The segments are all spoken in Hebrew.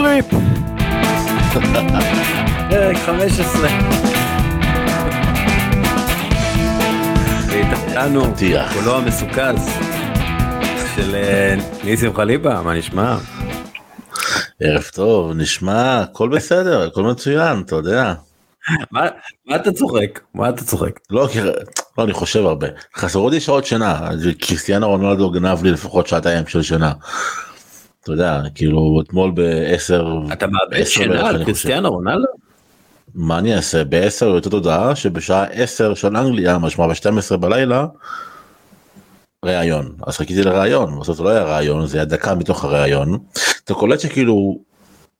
סטריפ! פרק 15. ואיתנו קולו המסוכז של אה, ניסים חליבה, מה נשמע? ערב טוב, נשמע, הכל בסדר, הכל מצוין, אתה יודע. מה, מה אתה צוחק? מה אתה צוחק? לא, לא, אני חושב הרבה. חסרות לי שעות שינה, קריסטיאנו רונלדו גנב לי לפחות שעתיים של שינה. אתה יודע, כאילו אתמול ב-10... אתה מאבד שינה על קריסטיאנו רונלדו? מה אני אעשה? ב-10 יוצאת הודעה שבשעה 10 של אנגליה, משמע ב-12 בלילה, ראיון. אז חיכיתי לראיון, בסוף זה לא היה ראיון, זה היה דקה מתוך הראיון. אתה קולט שכאילו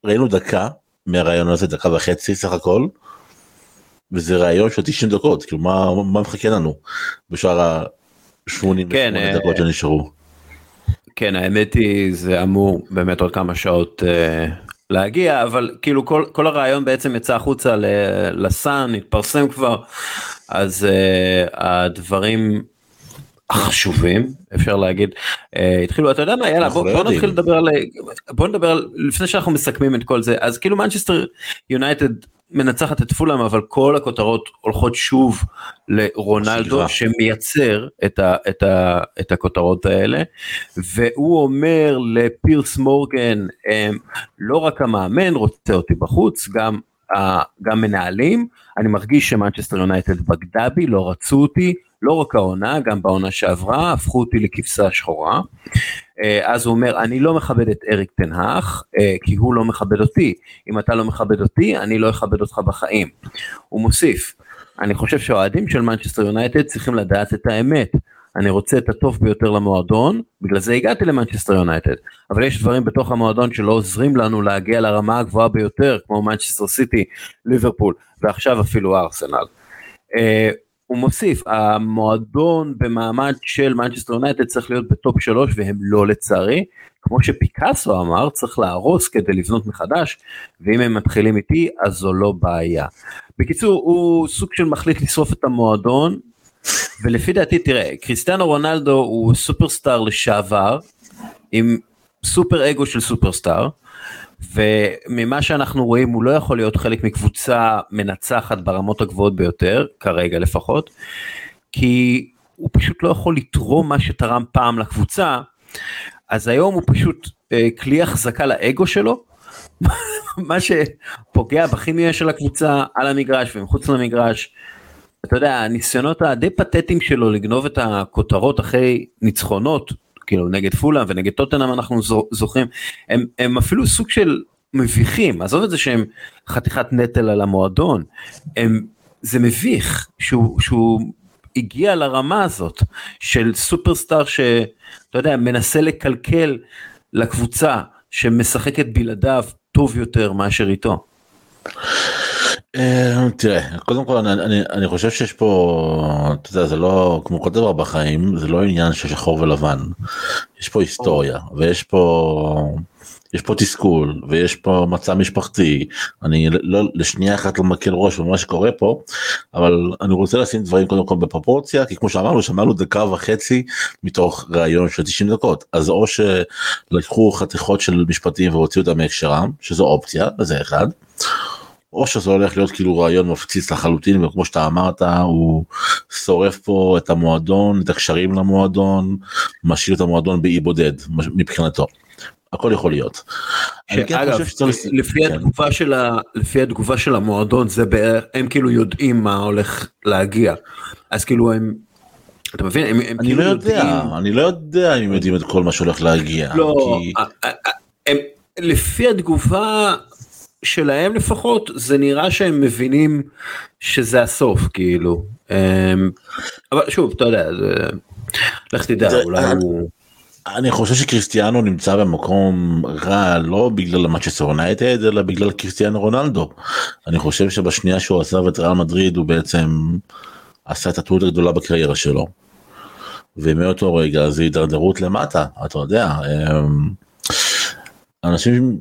ראינו דקה מהראיון הזה, דקה וחצי סך הכל. וזה ראיון של 90 דקות, כאילו מה, מה מחכה לנו בשאר ה-80 כן, אה, דקות שנשארו. כן האמת היא זה אמור באמת עוד כמה שעות uh, להגיע אבל כאילו כל כל הרעיון בעצם יצא החוצה לסאן התפרסם כבר אז uh, הדברים החשובים אפשר להגיד uh, התחילו אתה יודע מה יאללה בוא, לא בוא נתחיל לדבר על בוא נדבר על לפני שאנחנו מסכמים את כל זה אז כאילו מנצ'סטר יונייטד מנצחת את פולאם אבל כל הכותרות הולכות שוב לרונלדו שמייצר את, ה, את, ה, את הכותרות האלה. והוא אומר לפירס מורגן לא רק המאמן רוצה אותי בחוץ גם גם מנהלים. אני מרגיש שמנצ'סטר יונייטד בגדה בי לא רצו אותי לא רק העונה גם בעונה שעברה הפכו אותי לכבשה שחורה אז הוא אומר אני לא מכבד את אריק תנהך אה, כי הוא לא מכבד אותי אם אתה לא מכבד אותי אני לא אכבד אותך בחיים. הוא מוסיף אני חושב שהאוהדים של מנצ'סטר יונייטד צריכים לדעת את האמת. אני רוצה את הטוב ביותר למועדון, בגלל זה הגעתי למנצ'סטר יונייטד, אבל יש דברים בתוך המועדון שלא עוזרים לנו להגיע לרמה הגבוהה ביותר, כמו מנצ'סטר סיטי, ליברפול, ועכשיו אפילו ארסנל. הוא מוסיף המועדון במעמד של מנצ'סטר יונייטד צריך להיות בטופ שלוש והם לא לצערי כמו שפיקאסו אמר צריך להרוס כדי לבנות מחדש ואם הם מתחילים איתי אז זו לא בעיה. בקיצור הוא סוג של מחליט לשרוף את המועדון ולפי דעתי תראה קריסטיאנו רונלדו הוא סופרסטאר לשעבר עם סופר אגו של סופרסטאר וממה שאנחנו רואים הוא לא יכול להיות חלק מקבוצה מנצחת ברמות הגבוהות ביותר, כרגע לפחות, כי הוא פשוט לא יכול לתרום מה שתרם פעם לקבוצה, אז היום הוא פשוט אה, כלי החזקה לאגו שלו, מה שפוגע בכימיה של הקבוצה על המגרש ומחוץ למגרש. אתה יודע, הניסיונות הדי פתטיים שלו לגנוב את הכותרות אחרי ניצחונות כאילו נגד פולאם ונגד טוטנאם אנחנו זוכרים הם, הם אפילו סוג של מביכים עזוב את זה שהם חתיכת נטל על המועדון הם זה מביך שהוא שהוא הגיע לרמה הזאת של סופרסטאר שאתה יודע מנסה לקלקל לקבוצה שמשחקת בלעדיו טוב יותר מאשר איתו. אה, תראה קודם כל אני, אני, אני חושב שיש פה אתה יודע זה לא כמו כל דבר בחיים זה לא עניין של שחור ולבן. יש פה היסטוריה ויש פה יש פה תסכול ויש פה מצע משפחתי. אני לא לשנייה אחת לא מקל ראש במה שקורה פה אבל אני רוצה לשים דברים קודם כל בפרופורציה כי כמו שאמרנו שמענו דקה וחצי מתוך ראיון של 90 דקות. אז או שלקחו חתיכות של משפטים והוציאו אותם מהקשרם שזו אופציה וזה אחד. או שזה הולך להיות כאילו רעיון מפציץ לחלוטין וכמו שאתה אמרת הוא שורף פה את המועדון את הקשרים למועדון משאיר את המועדון באי בודד מבחינתו. הכל יכול להיות. כן אגב, לפי כן. התגובה של ה... לפי התגובה של המועדון זה בערך הם כאילו יודעים מה הולך להגיע אז כאילו הם. אתה מבין הם, הם אני כאילו לא יודע יודעים... אני לא יודע אם יודעים את כל מה שהולך להגיע. לא, כי... הם, לפי התגובה שלהם לפחות זה נראה שהם מבינים שזה הסוף כאילו אמ, אבל שוב אתה יודע. לך תדע אולי הוא. אני חושב שקריסטיאנו נמצא במקום רע לא בגלל מצ'סטר יונייטד אלא בגלל קריסטיאנו רונלדו. אני חושב שבשנייה שהוא עזב את ריאל מדריד הוא בעצם עשה את הטעות הגדולה בקריירה שלו. ומאותו רגע זה הידרדרות למטה אתה יודע. אמ, אנשים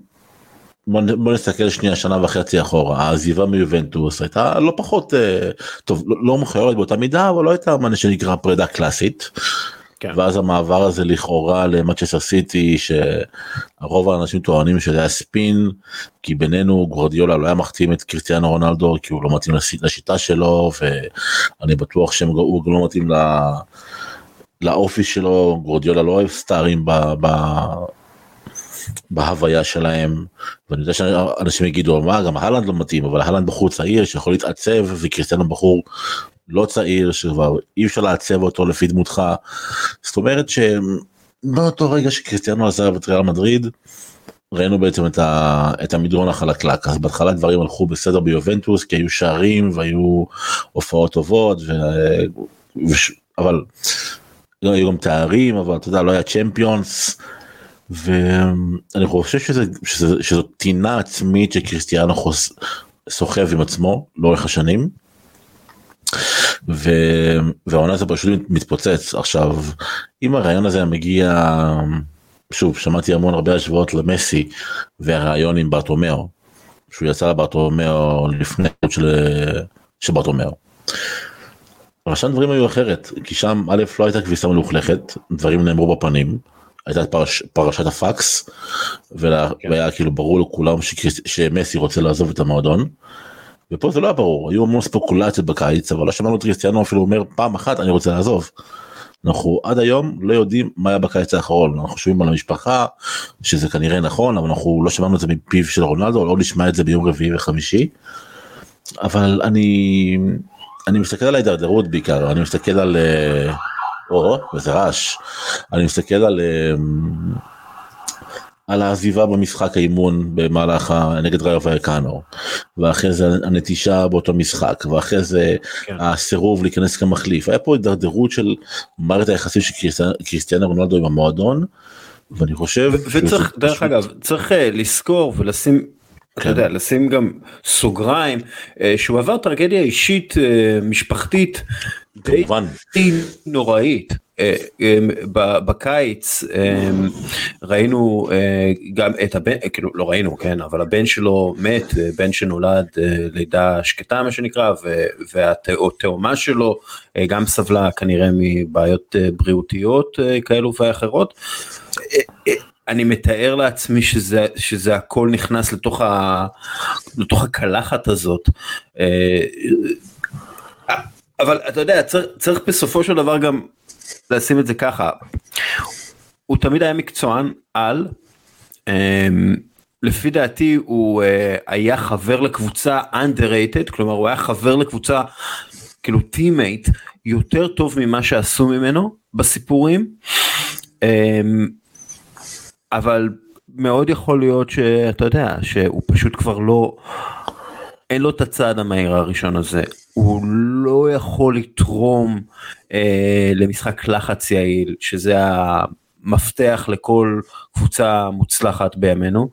בוא, נסתכל שנייה שנה וחצי אחורה העזיבה מיובנטוס הייתה לא פחות אה, טוב לא, לא מכוערת באותה מידה אבל לא הייתה מה שנקרא פרידה קלאסית. כן. ואז המעבר הזה לכאורה למצ'סטר סיטי שרוב האנשים טוענים שזה היה ספין כי בינינו גורדיולה לא היה מחתים את קריסטיאנו רונלדו כי הוא לא מתאים לשיטה שלו ואני בטוח שהוא לא מתאים לאופי שלו גורדיולה לא אוהב סטארים ב, ב, בהוויה שלהם ואני יודע שאנשים יגידו מה גם הלנד לא מתאים אבל הלנד בחור צעיר שיכול להתעצב וקריסטיאנו בחור לא צעיר שכבר אי אפשר לעצב אותו לפי דמותך. זאת אומרת שבאותו רגע שקריסטיאנו עזב את ריאל מדריד ראינו בעצם את, ה, את המדרון החלקלק אז בהתחלה דברים הלכו בסדר ביובנטוס כי היו שערים והיו הופעות טובות ו... וש... אבל לא היו גם תארים אבל אתה יודע לא היה צ'מפיונס ואני חושב שזה, שזה, שזו טינה עצמית שקריסטיאנו. סוחב עם עצמו לאורך השנים. והעונה הזו פשוט מתפוצץ עכשיו אם הרעיון הזה מגיע שוב שמעתי המון הרבה השוואות למסי והרעיון עם ברטומאו שהוא יצא לברטומאו לפני של, של ברטומאו. אבל שם דברים היו אחרת כי שם א' לא הייתה כביסה מלוכלכת דברים נאמרו בפנים הייתה פרש, פרשת הפקס והיה כן. כאילו ברור לכולם שקריס, שמסי רוצה לעזוב את המועדון. ופה זה לא היה ברור היו המון ספקולציות בקיץ אבל לא שמענו את קריסטיאנו אפילו אומר פעם אחת אני רוצה לעזוב. אנחנו עד היום לא יודעים מה היה בקיץ האחרון אנחנו חושבים על המשפחה שזה כנראה נכון אבל אנחנו לא שמענו את זה מפיו של רונלדו לא נשמע את זה ביום רביעי וחמישי. אבל אני אני מסתכל על ההידרדרות בעיקר אני מסתכל על אה, או איזה רעש. אני מסתכל על אה, על העזיבה במשחק האימון במהלך נגד ראיו וייקנו ואחרי זה הנטישה באותו משחק ואחרי זה כן. הסירוב להיכנס כמחליף. היה פה הידרדרות של מערכת היחסים של קריסטיאנה רונלדו עם המועדון ואני חושב וצריך דרך פשוט... אגב צריך אה, לזכור ולשים אתה כן. יודע לשים גם סוגריים אה, שהוא עבר טרגדיה אישית אה, משפחתית די נוראית אה, בקיץ ראינו גם את הבן כאילו לא ראינו כן אבל הבן שלו מת בן שנולד לידה שקטה מה שנקרא והתאומה שלו גם סבלה כנראה מבעיות בריאותיות כאלו ואחרות. אני מתאר לעצמי שזה שזה הכל נכנס לתוך ה... לתוך הקלחת הזאת. אה, אבל אתה יודע צריך, צריך בסופו של דבר גם לשים את זה ככה. הוא תמיד היה מקצוען על. אמ, לפי דעתי הוא אה, היה חבר לקבוצה underrated כלומר הוא היה חבר לקבוצה כאילו teammate יותר טוב ממה שעשו ממנו בסיפורים. אבל מאוד יכול להיות שאתה יודע שהוא פשוט כבר לא אין לו את הצעד המהיר הראשון הזה. הוא לא יכול לתרום אה, למשחק לחץ יעיל שזה המפתח לכל קבוצה מוצלחת בימינו.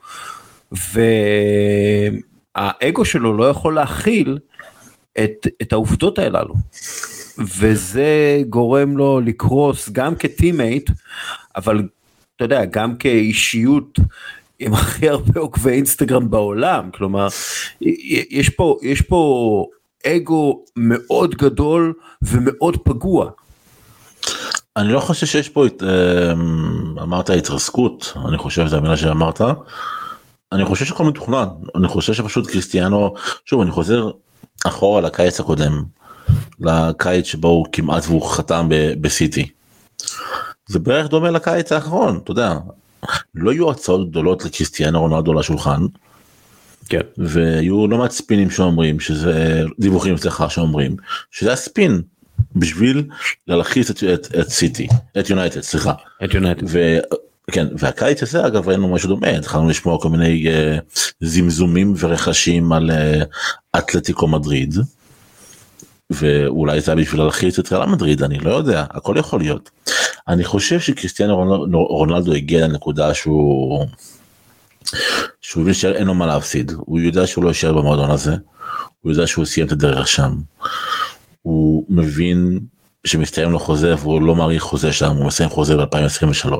והאגו שלו לא יכול להכיל את, את העובדות הללו. וזה גורם לו לקרוס גם כטימייט אבל אתה יודע, גם כאישיות עם הכי הרבה עוקבי אינסטגרם בעולם, כלומר, יש פה, יש פה אגו מאוד גדול ומאוד פגוע. אני לא חושב שיש פה, את, אמ, אמרת התרסקות, אני חושב שזו המילה שאמרת. אני חושב שהכל מתוכנן, אני חושב שפשוט קריסטיאנו, שוב אני חוזר אחורה לקיץ הקודם, לקיץ שבו הוא כמעט והוא חתם בסיטי. זה בערך דומה לקיץ האחרון אתה יודע לא יהיו הצעות גדולות לקריסטיאנו רונלדו לשולחן. כן. והיו לא מעט ספינים שאומרים שזה דיווחים אצלך שאומרים שזה הספין בשביל להלחיץ את, את, את סיטי את יונייטד סליחה את יונייטד. כן והקיץ הזה אגב ראינו משהו דומה התחלנו לשמוע כל מיני uh, זמזומים ורכשים על uh, אתלטיקו מדריד. ואולי זה היה בשביל להלחיץ את ריאל מדריד אני לא יודע הכל יכול להיות. אני חושב שקריסטיאנו רונלדו הגיע לנקודה שהוא שהוא מבין שאין לו מה להפסיד הוא יודע שהוא לא יישאר במועדון הזה הוא יודע שהוא סיים את הדרך שם. הוא מבין שמסתיים לו חוזה והוא לא מעריך חוזה שם הוא מסיים חוזה ב-2023.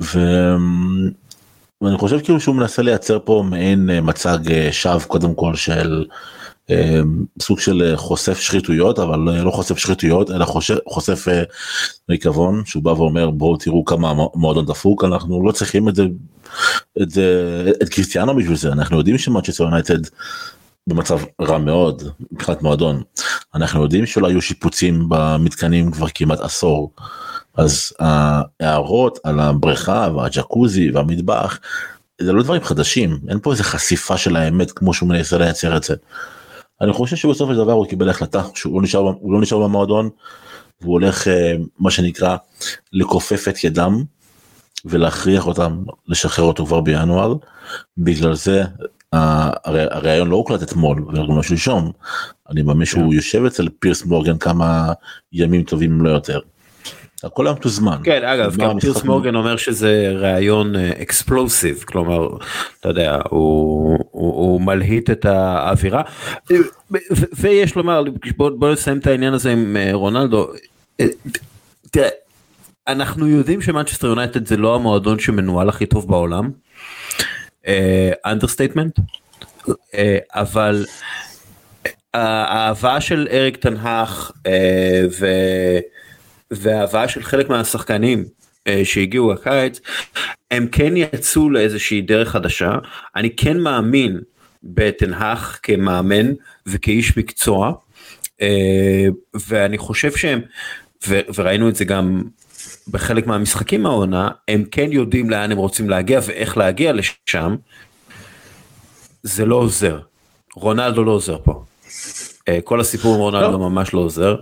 ו... ואני חושב כאילו שהוא מנסה לייצר פה מעין אה, מצג אה, שווא קודם כל של סוג של חושף שחיתויות אבל לא חושף שחיתויות אלא חושף, חושף ריקבון שהוא בא ואומר בואו תראו כמה מועדון דפוק אנחנו לא צריכים את זה את זה את קריסטיאנו בשביל זה אנחנו יודעים שמאצ'סטר יונייטד במצב רע מאוד מבחינת מועדון אנחנו יודעים שלא היו שיפוצים במתקנים כבר כמעט עשור אז ההערות על הבריכה והג'קוזי והמטבח זה לא דברים חדשים אין פה איזה חשיפה של האמת כמו שהוא מנסה לייצר את זה. אני חושב שבסופו של דבר הוא קיבל החלטה שהוא לא נשאר הוא לא נשאר במועדון והוא הולך אה, מה שנקרא לכופף את ידם ולהכריח אותם לשחרר אותו כבר בינואר בגלל זה הרעיון לא הוקלט אתמול וגם לא שלשום אני מאמין שהוא כן. יושב אצל פירס מורגן כמה ימים טובים לא יותר. הכל היה מתוזמן. כן אגב גם פירס מורגן אומר שזה ראיון אקספלוסיב אה, כלומר אתה יודע הוא, הוא, הוא מלהיט את האווירה ויש לומר בוא, בוא נסיים את העניין הזה עם אה, רונלדו. אה, תראה אנחנו יודעים שמנצ'סטר יונייטד זה לא המועדון שמנוהל הכי טוב בעולם. understatement אבל ההבאה של אריק טן האח ו... וההבאה של חלק מהשחקנים אה, שהגיעו הקיץ הם כן יצאו לאיזושהי דרך חדשה. אני כן מאמין בתנהך כמאמן וכאיש מקצוע אה, ואני חושב שהם וראינו את זה גם בחלק מהמשחקים העונה הם כן יודעים לאן הם רוצים להגיע ואיך להגיע לשם. זה לא עוזר. רונלדו לא עוזר פה. אה, כל הסיפור עם רונלדו לא. ממש לא עוזר.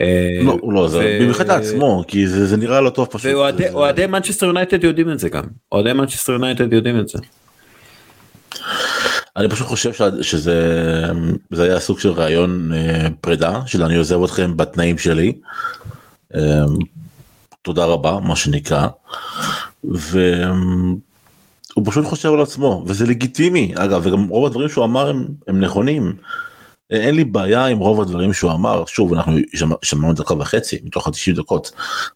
אה, לא, הוא לא עוזר, במיוחד לעצמו, כי זה נראה לא טוב פשוט. ואוהדי מנצ'סטר יונייטד יודעים את זה גם, אוהדי מנצ'סטר יונייטד יודעים את זה. אני פשוט חושב שזה היה סוג של רעיון אה, פרידה של אני עוזב אתכם בתנאים שלי. תודה רבה מה שנקרא. והוא פשוט חושב על עצמו וזה לגיטימי אגב וגם רוב הדברים שהוא אמר הם, הם נכונים. אין לי בעיה עם רוב הדברים שהוא אמר שוב אנחנו שמענו דקה וחצי מתוך ה-90 דקות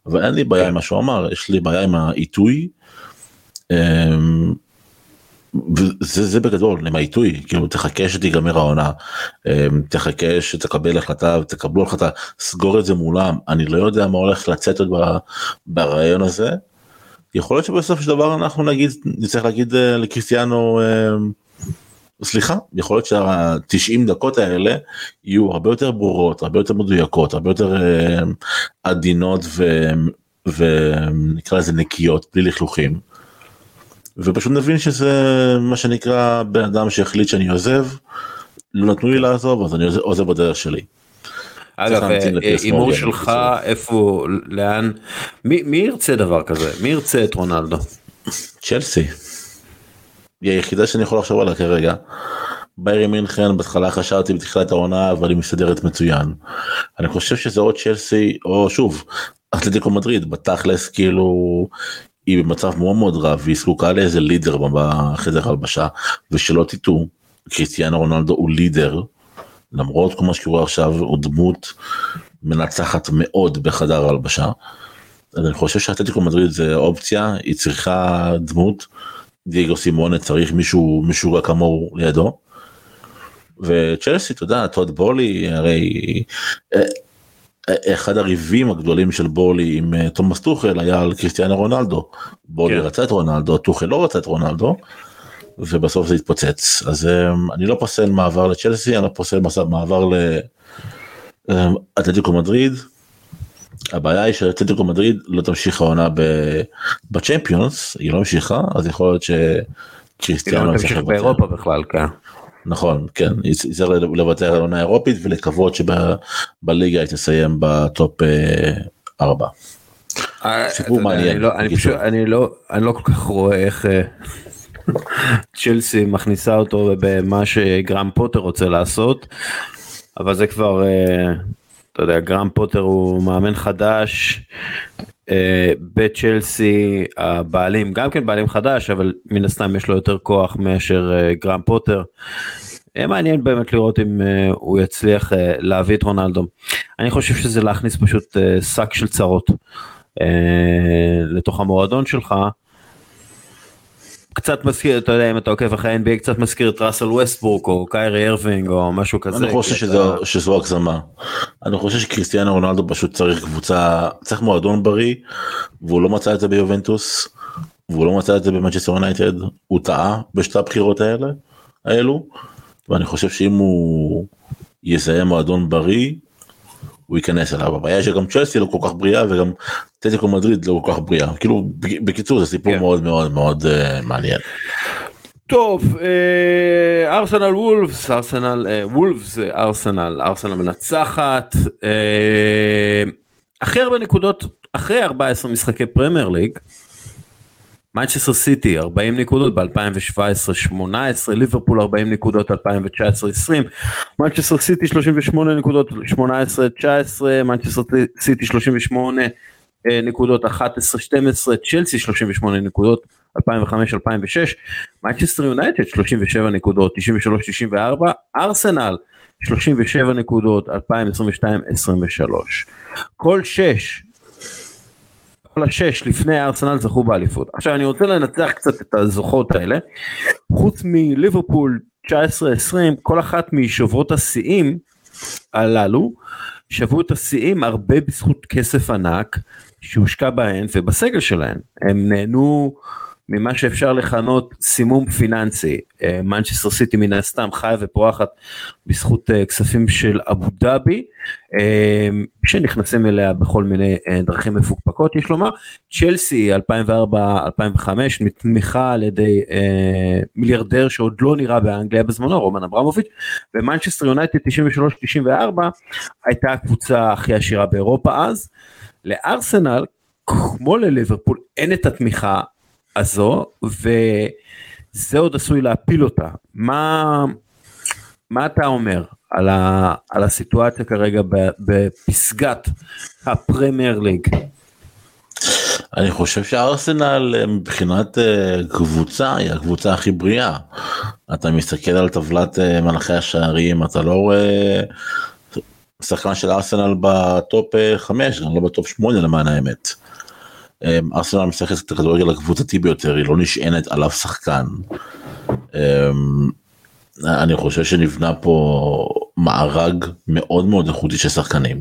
אבל אין לי בעיה עם מה שהוא אמר יש לי בעיה עם העיתוי. אמ, זה זה בגדול עם העיתוי כאילו תחכה שתיגמר העונה אמ, תחכה שתקבל החלטה ותקבלו החלטה סגור את זה מולם אני לא יודע מה הולך לצאת עוד ברעיון הזה. יכול להיות שבסוף של דבר אנחנו נגיד נצטרך להגיד אה, לקריסטיאנו אמ, סליחה יכול להיות שה-90 דקות האלה יהיו הרבה יותר ברורות הרבה יותר מדויקות הרבה יותר uh, עדינות ונקרא לזה נקיות בלי לכלוכים. ופשוט נבין שזה מה שנקרא בן אדם שהחליט שאני עוזב לא נתנו לי לעזוב אז אני עוזב בדרך שלי. אגב אה, הימור שלך איפה לאן מי, מי ירצה דבר כזה מי ירצה את רונלדו. צ'לסי. היא היחידה שאני יכול לחשוב עליה כרגע. ביירי מינכן בהתחלה חשבתי בתחילת העונה אבל היא מסתדרת מצוין. אני חושב שזה או צ'לסי או שוב אתלטיקו מדריד בתכלס כאילו היא במצב מאוד מאוד רע והיא זקוקה לאיזה לידר בחדר הלבשה ושלא תטעו קריסטיאנו רונלדו הוא לידר למרות כל מה שקורה עכשיו הוא דמות מנצחת מאוד בחדר הלבשה. אני חושב שאתלטיקו מדריד זה אופציה היא צריכה דמות. דייגו סימונה צריך מישהו משוגע כמוהו לידו. וצ'לסי אתה יודע טוד בולי הרי אה, אה, אחד הריבים הגדולים של בולי עם אה, תומאס טוחל היה על קריסטיאנו רונלדו. בולי כן. רצה את רונלדו טוחל לא רצה את רונלדו. ובסוף זה התפוצץ אז אני לא פוסל מעבר לצ'לסי אני לא פוסל מעבר לאתלטיקו מדריד הבעיה היא שאתלטיקו מדריד לא תמשיך העונה בצ'מפיונס היא לא המשיכה אז יכול להיות שקריסטיאנו ימשיך באירופה בכלל כן. נכון כן יצטרך לוותר על עונה אירופית ולקוות שבליגה היא תסיים בטופ 4. אה, אה, סיפור מעניין. לא- אני לא אני לא כל כך רואה איך אה, צ'לסי מכניסה אותו במה שגרם פוטר רוצה לעשות אבל זה כבר אתה יודע, גרם פוטר הוא מאמן חדש, אה, בצ'לסי הבעלים גם כן בעלים חדש, אבל מן הסתם יש לו יותר כוח מאשר אה, גרם פוטר. יהיה מעניין באמת לראות אם uh, הוא יצליח uh, להביא את רונלדו. אני חושב שזה להכניס פשוט uh, שק של צרות uh, לתוך המועדון שלך. קצת מזכיר, אתה יודע, אם אתה עוקב אחרי NBA, קצת מזכיר את ראסל ווסטבורק או קיירי ארווינג או משהו כזה. אני חושב שזו, שזו הגזמה. אני חושב שקריסטיאנו רונלדו פשוט צריך קבוצה, צריך מועדון בריא, והוא לא מצא את זה ביובנטוס, והוא לא מצא את זה במנצ'סטר יונייטד, הוא טעה בשתי הבחירות האלה, האלו, ואני חושב שאם הוא יזהה מועדון בריא, הוא ייכנס אליו. הבעיה שגם צ'לסי לא כל כך בריאה וגם טטיקו מדריד לא כל כך בריאה. כאילו בקיצור זה סיפור כן. מאוד מאוד מאוד uh, מעניין. טוב, אה, ארסנל וולפס, ארסנל אה, וולפס, ארסנל, ארסנל מנצחת. הכי הרבה נקודות אחרי 14 משחקי פרמייר ליג. מנצ'סטר סיטי 40 נקודות ב-2017-18, ליברפול 40 נקודות 2019-20, מנצ'סטר סיטי 38 נקודות 18-19, מנצ'סטר סיטי 38 נקודות 11-12, צ'לסי 38 נקודות 2005-2006, מנצ'סטר יונייטד 37 נקודות 93-94, ארסנל 37 נקודות 2022-2023. כל 6 כל השש לפני הארסנל זכו באליפות. עכשיו אני רוצה לנצח קצת את הזוכות האלה. חוץ מליברפול 19-20 כל אחת משוברות השיאים הללו שבו את השיאים הרבה בזכות כסף ענק שהושקע בהן ובסגל שלהן. הם נהנו ממה שאפשר לכנות סימום פיננסי. מנצ'סטר סיטי מן הסתם חיה ופורחת בזכות אה, כספים של אבו דאבי שנכנסים אליה בכל מיני אה, דרכים מפוקפקות יש לומר. צ'לסי 2004-2005 נתמכה על ידי אה, מיליארדר שעוד לא נראה באנגליה בזמנו רומן אברמוביץ' ומנצ'סטר יונייטד 93-94 הייתה הקבוצה הכי עשירה באירופה אז. לארסנל כמו לליברפול אין את התמיכה הזו וזה עוד עשוי להפיל אותה מה מה אתה אומר על, ה, על הסיטואציה כרגע בפסגת הפרמייר ליג. אני חושב שארסנל אה, מבחינת אה, קבוצה היא הקבוצה הכי בריאה. אתה מסתכל על טבלת אה, מלכי השערים אתה לא רואה שחקן של ארסנל בטופ 5 גם לא בטופ 8 למען האמת. אמ, ארסנל משחקת את הכדורגל הקבוצתי ביותר היא לא נשענת על אף שחקן. אמ, אני חושב שנבנה פה מארג מאוד מאוד איכותי של שחקנים.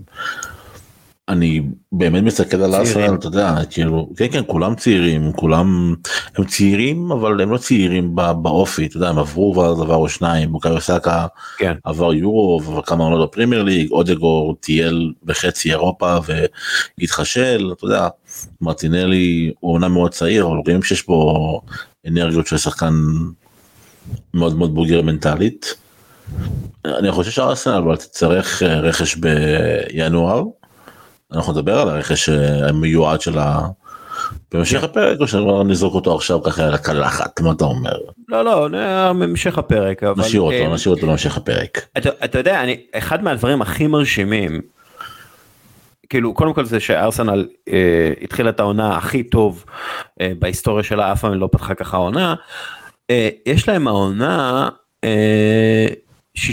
אני באמת מסתכל על ארסנל אתה יודע כאילו כן כן כולם צעירים כולם הם צעירים אבל הם לא צעירים באופי אתה יודע הם עברו כבר דבר או שניים בוקאיו סאקה כן. עבר יורו עבר כמה עונות בפרימייר ליג אודגור טייל בחצי אירופה והתחשל אתה יודע מרטינלי הוא אמנם מאוד צעיר אבל רואים שיש פה אנרגיות של שחקן מאוד מאוד בוגר מנטלית. אני חושב שארסנל אבל תצטרך אה, רכש בינואר. אנחנו נדבר על הרכש המיועד של ה... במשך הפרק או שנזרוק נזרוק אותו עכשיו ככה על הקלחת מה אתה אומר? לא לא במשך הפרק אבל נשאיר אותו אה, נשאיר אותו במשך הפרק. אתה, אתה יודע אני אחד מהדברים הכי מרשימים כאילו קודם כל זה שארסנל אה, התחילה את העונה הכי טוב אה, בהיסטוריה שלה אף פעם לא פתחה ככה עונה. אה, יש להם העונה אה,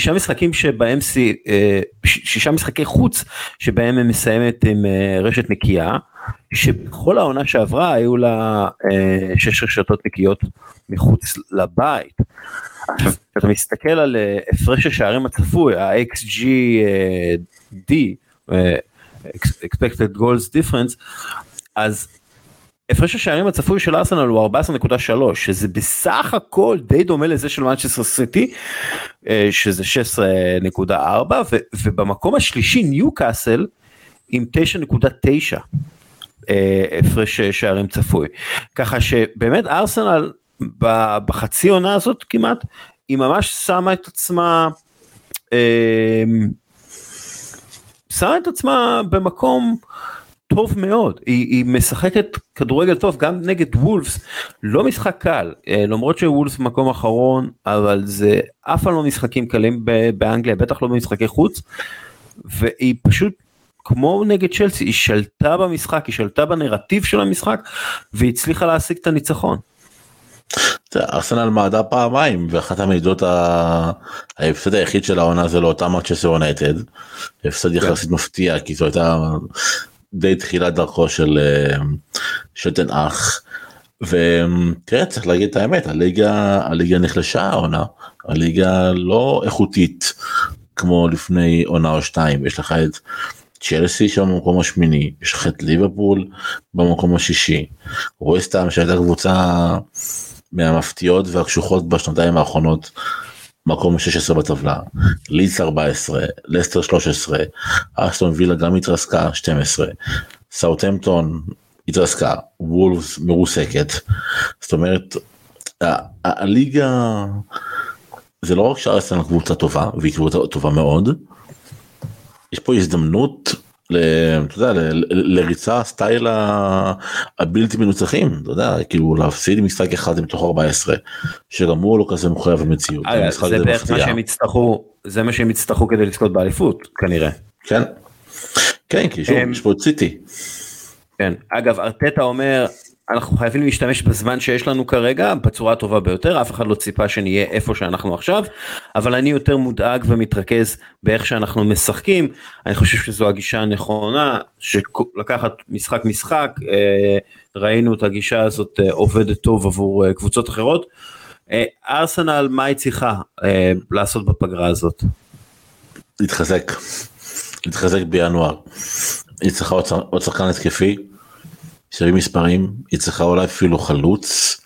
שישה משחקים שבהם אה, שישה משחקי חוץ שבהם הם מסיימת עם אה, רשת נקייה שבכל העונה שעברה היו לה אה, שש רשתות נקיות מחוץ לבית. אתה מסתכל על הפרש השערים הצפוי ה-XGD expected goals difference אז הפרש השערים הצפוי של ארסנל הוא 14.3 שזה בסך הכל די דומה לזה של מנצ'סטר סיטי אה, שזה 16.4 ובמקום השלישי ניו קאסל עם 9.9 אה, הפרש שערים צפוי. ככה שבאמת ארסנל בחצי עונה הזאת כמעט היא ממש שמה את עצמה אה, שמה את עצמה במקום טוב מאוד היא, היא משחקת כדורגל טוב גם נגד וולפס לא משחק קל אה, למרות שוולפס מקום אחרון אבל זה אף פעם לא משחקים קלים באנגליה בטח לא במשחקי חוץ והיא פשוט כמו נגד צ'לסי היא שלטה במשחק היא שלטה בנרטיב של המשחק והצליחה להשיג את הניצחון. ארסנל מעדה פעמיים ואחת המידות ההפסד היחיד של העונה זה לאותה מצ'סר יונייטד. הפסד כן. יחסית מפתיע כי זו הייתה די תחילת דרכו של אה, שתן אח. ותראה צריך להגיד את האמת הליגה הליגה נחלשה העונה. הליגה לא איכותית כמו לפני עונה או שתיים. יש לך את צ'לסי שם במקום השמיני יש לך את ליברפול במקום השישי. רווסטאם שהייתה קבוצה מהמפתיעות והקשוחות בשנתיים האחרונות מקום 16 בטבלה לידס 14 לסטר 13 אסטון וילה גם התרסקה 12 סאוטהמפטון התרסקה וולפס מרוסקת זאת אומרת הליגה זה לא רק שארסנל קבוצה טובה והיא קבוצה טובה מאוד. יש פה הזדמנות אתה יודע, לריצה סטייל הבלתי מנוצחים אתה יודע כאילו להפסיד משחק אחד מתוך 14 שגם הוא לא כזה מחויב המציאות. זה בערך מה שהם יצטרכו זה מה שהם יצטרכו כדי לזכות באליפות כנראה. כן. כן כי שוב יש פה את סיטי. כן אגב ארטטה אומר אנחנו חייבים להשתמש בזמן שיש לנו כרגע בצורה הטובה ביותר אף אחד לא ציפה שנהיה איפה שאנחנו עכשיו אבל אני יותר מודאג ומתרכז באיך שאנחנו משחקים אני חושב שזו הגישה הנכונה שלקחת משחק משחק אה, ראינו את הגישה הזאת אה, עובדת טוב עבור אה, קבוצות אחרות. ארסנל מה היא צריכה לעשות בפגרה הזאת? להתחזק להתחזק בינואר. היא צריכה עוד שחקן התקפי שיביא מספרים, היא צריכה אולי אפילו חלוץ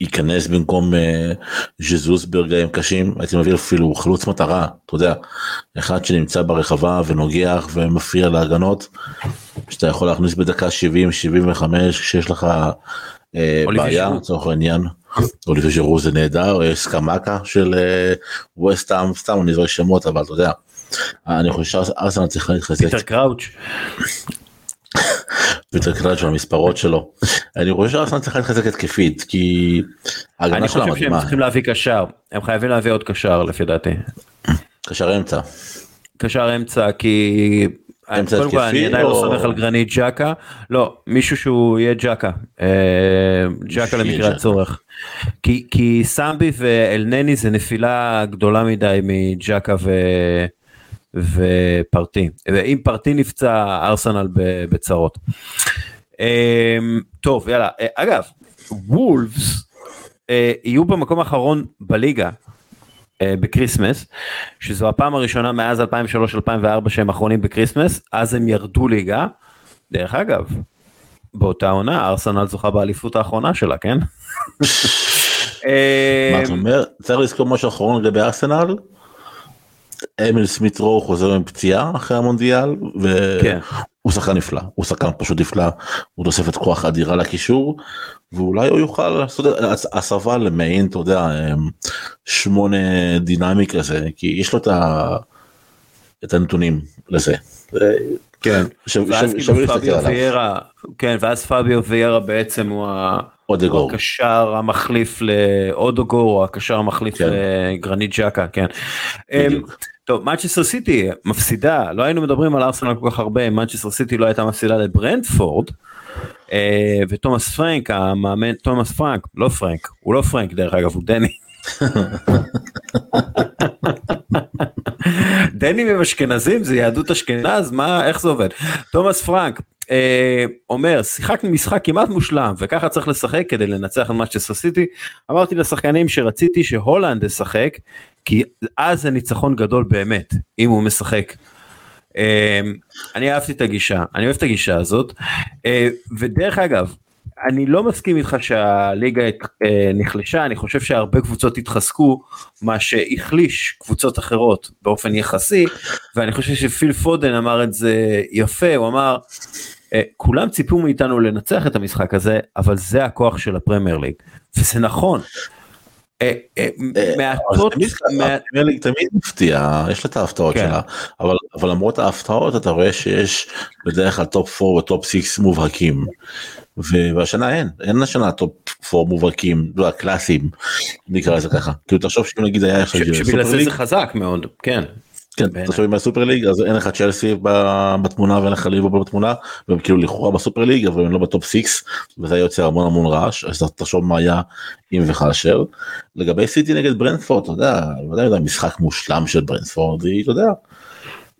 שייכנס במקום אה, ז'זוס ברגעים קשים, הייתי מביא אפילו חלוץ מטרה, אתה יודע, אחד שנמצא ברחבה ונוגח ומפריע להגנות, שאתה יכול להכניס בדקה 70-75 כשיש לך אה, בעיה לצורך העניין. אוליבי ז'רו זה נהדר, יש סקמקה של ווסטאם, סתם אני זורק שמות אבל אתה יודע. אני חושב שארסנל צריכה להתחזק. פיטר קראוץ'. ויותר קלאץ' המספרות שלו. אני חושב שארסנל צריכה להתחזק התקפית כי אני חושב שהם צריכים להביא קשר הם חייבים להביא עוד קשר לפי דעתי. קשר אמצע. קשר אמצע כי אמצע התקפי אני עדיין לא סומך על גרנית ג'קה לא מישהו שהוא יהיה ג'קה אה, ג'קה למקרה הצורך כי סמבי ואלנני זה נפילה גדולה מדי מג'קה ו... ופרטי ואם פרטי נפצע ארסנל בצרות. אמ, טוב יאללה אה, אגב וולפס אה, יהיו במקום האחרון בליגה אה, ב Christmas שזו הפעם הראשונה מאז 2003-2004 שהם אחרונים ב Christmas אז הם ירדו ליגה. דרך אגב באותה עונה ארסנל זוכה באליפות האחרונה שלה כן. מה אתה אומר? צריך לזכור משהו אחרון לגבי ארסנל? אמיל סמית רו חוזר עם פציעה אחרי המונדיאל והוא כן. שחקן נפלא הוא שחקן פשוט נפלא הוא תוספת כוח אדירה לקישור ואולי הוא יוכל לעשות הסבה למיין אתה יודע שמונה דינמי כזה כי יש לו את, ה... את הנתונים לזה. כן, ואז כאילו פביו ויירה, כן, ואז פביו ויירה בעצם הוא אודגור. הקשר המחליף לאודוגור, או הקשר המחליף כן. לגרנית ג'קה, כן. בדיוק. טוב, מנצ'סטר סיטי מפסידה, לא היינו מדברים על ארסנל כל כך הרבה, מנצ'סטר סיטי לא הייתה מפסידה לברנטפורד, אה, ותומאס פרנק, המאמן, תומאס פרנק, לא פרנק, הוא לא פרנק דרך אגב, הוא דני. דנים הם אשכנזים זה יהדות אשכנז מה איך זה עובד? תומאס פרנק אה, אומר שיחקנו משחק כמעט מושלם וככה צריך לשחק כדי לנצח את מנצ'סטר סיטי אמרתי לשחקנים שרציתי שהולנד ישחק כי אז זה ניצחון גדול באמת אם הוא משחק. אה, אני אהבתי את הגישה אני אוהב את הגישה הזאת. אה, ודרך אגב אני לא מסכים איתך שהליגה אה, נחלשה, אני חושב שהרבה קבוצות התחזקו, מה שהחליש קבוצות אחרות באופן יחסי, ואני חושב שפיל פודן אמר את זה יפה, הוא אמר, אה, כולם ציפו מאיתנו לנצח את המשחק הזה, אבל זה הכוח של הפרמייר ליג, וזה נכון. אה, מעטות, תמיד מפתיע, יש לה את ההפתעות כן. שלה, אבל למרות ההפתעות אתה רואה שיש בדרך כלל top 4 ו top 6 מובהקים. והשנה אין אין השנה top 4 מובהקים לא הקלאסיים נקרא לזה ככה כאילו תחשוב שאם נגיד היה שבגלל זה זה חזק מאוד כן. כן, תחשוב עם הסופר ליג אז אין לך צ'לסי בתמונה ואין לך ליברפול בתמונה והם כאילו לכאורה בסופר ליג אבל הם לא ב top 6 וזה יוצר המון המון רעש אז תחשוב מה היה אם וכאשר. לגבי סיטי נגד ברנטפורד אתה יודע, לא יודע משחק מושלם של ברנטפורד היא אתה יודע.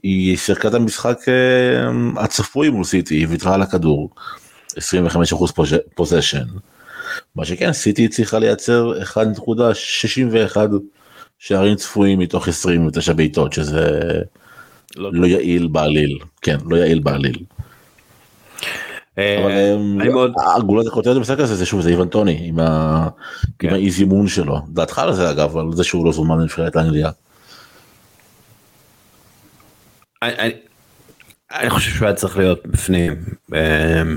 היא שיחקה את המשחק אה, הצפוי מול סיטי היא ויתרה על הכדור. 25% possession. מה שכן סיטי צריכה לייצר 1.61 שערים צפויים מתוך 29 בעיטות שזה לא, לא יעיל בעליל כן לא יעיל בעליל. אה, מאוד הגולת הכותרת במשחק הזה זה שוב זה איוון טוני עם כן. האי זימון שלו דעתך על זה אגב על זה שהוא לא זומן לנבחרת אנגליה. אני, חושב שהוא היה צריך להיות בפנים אמ,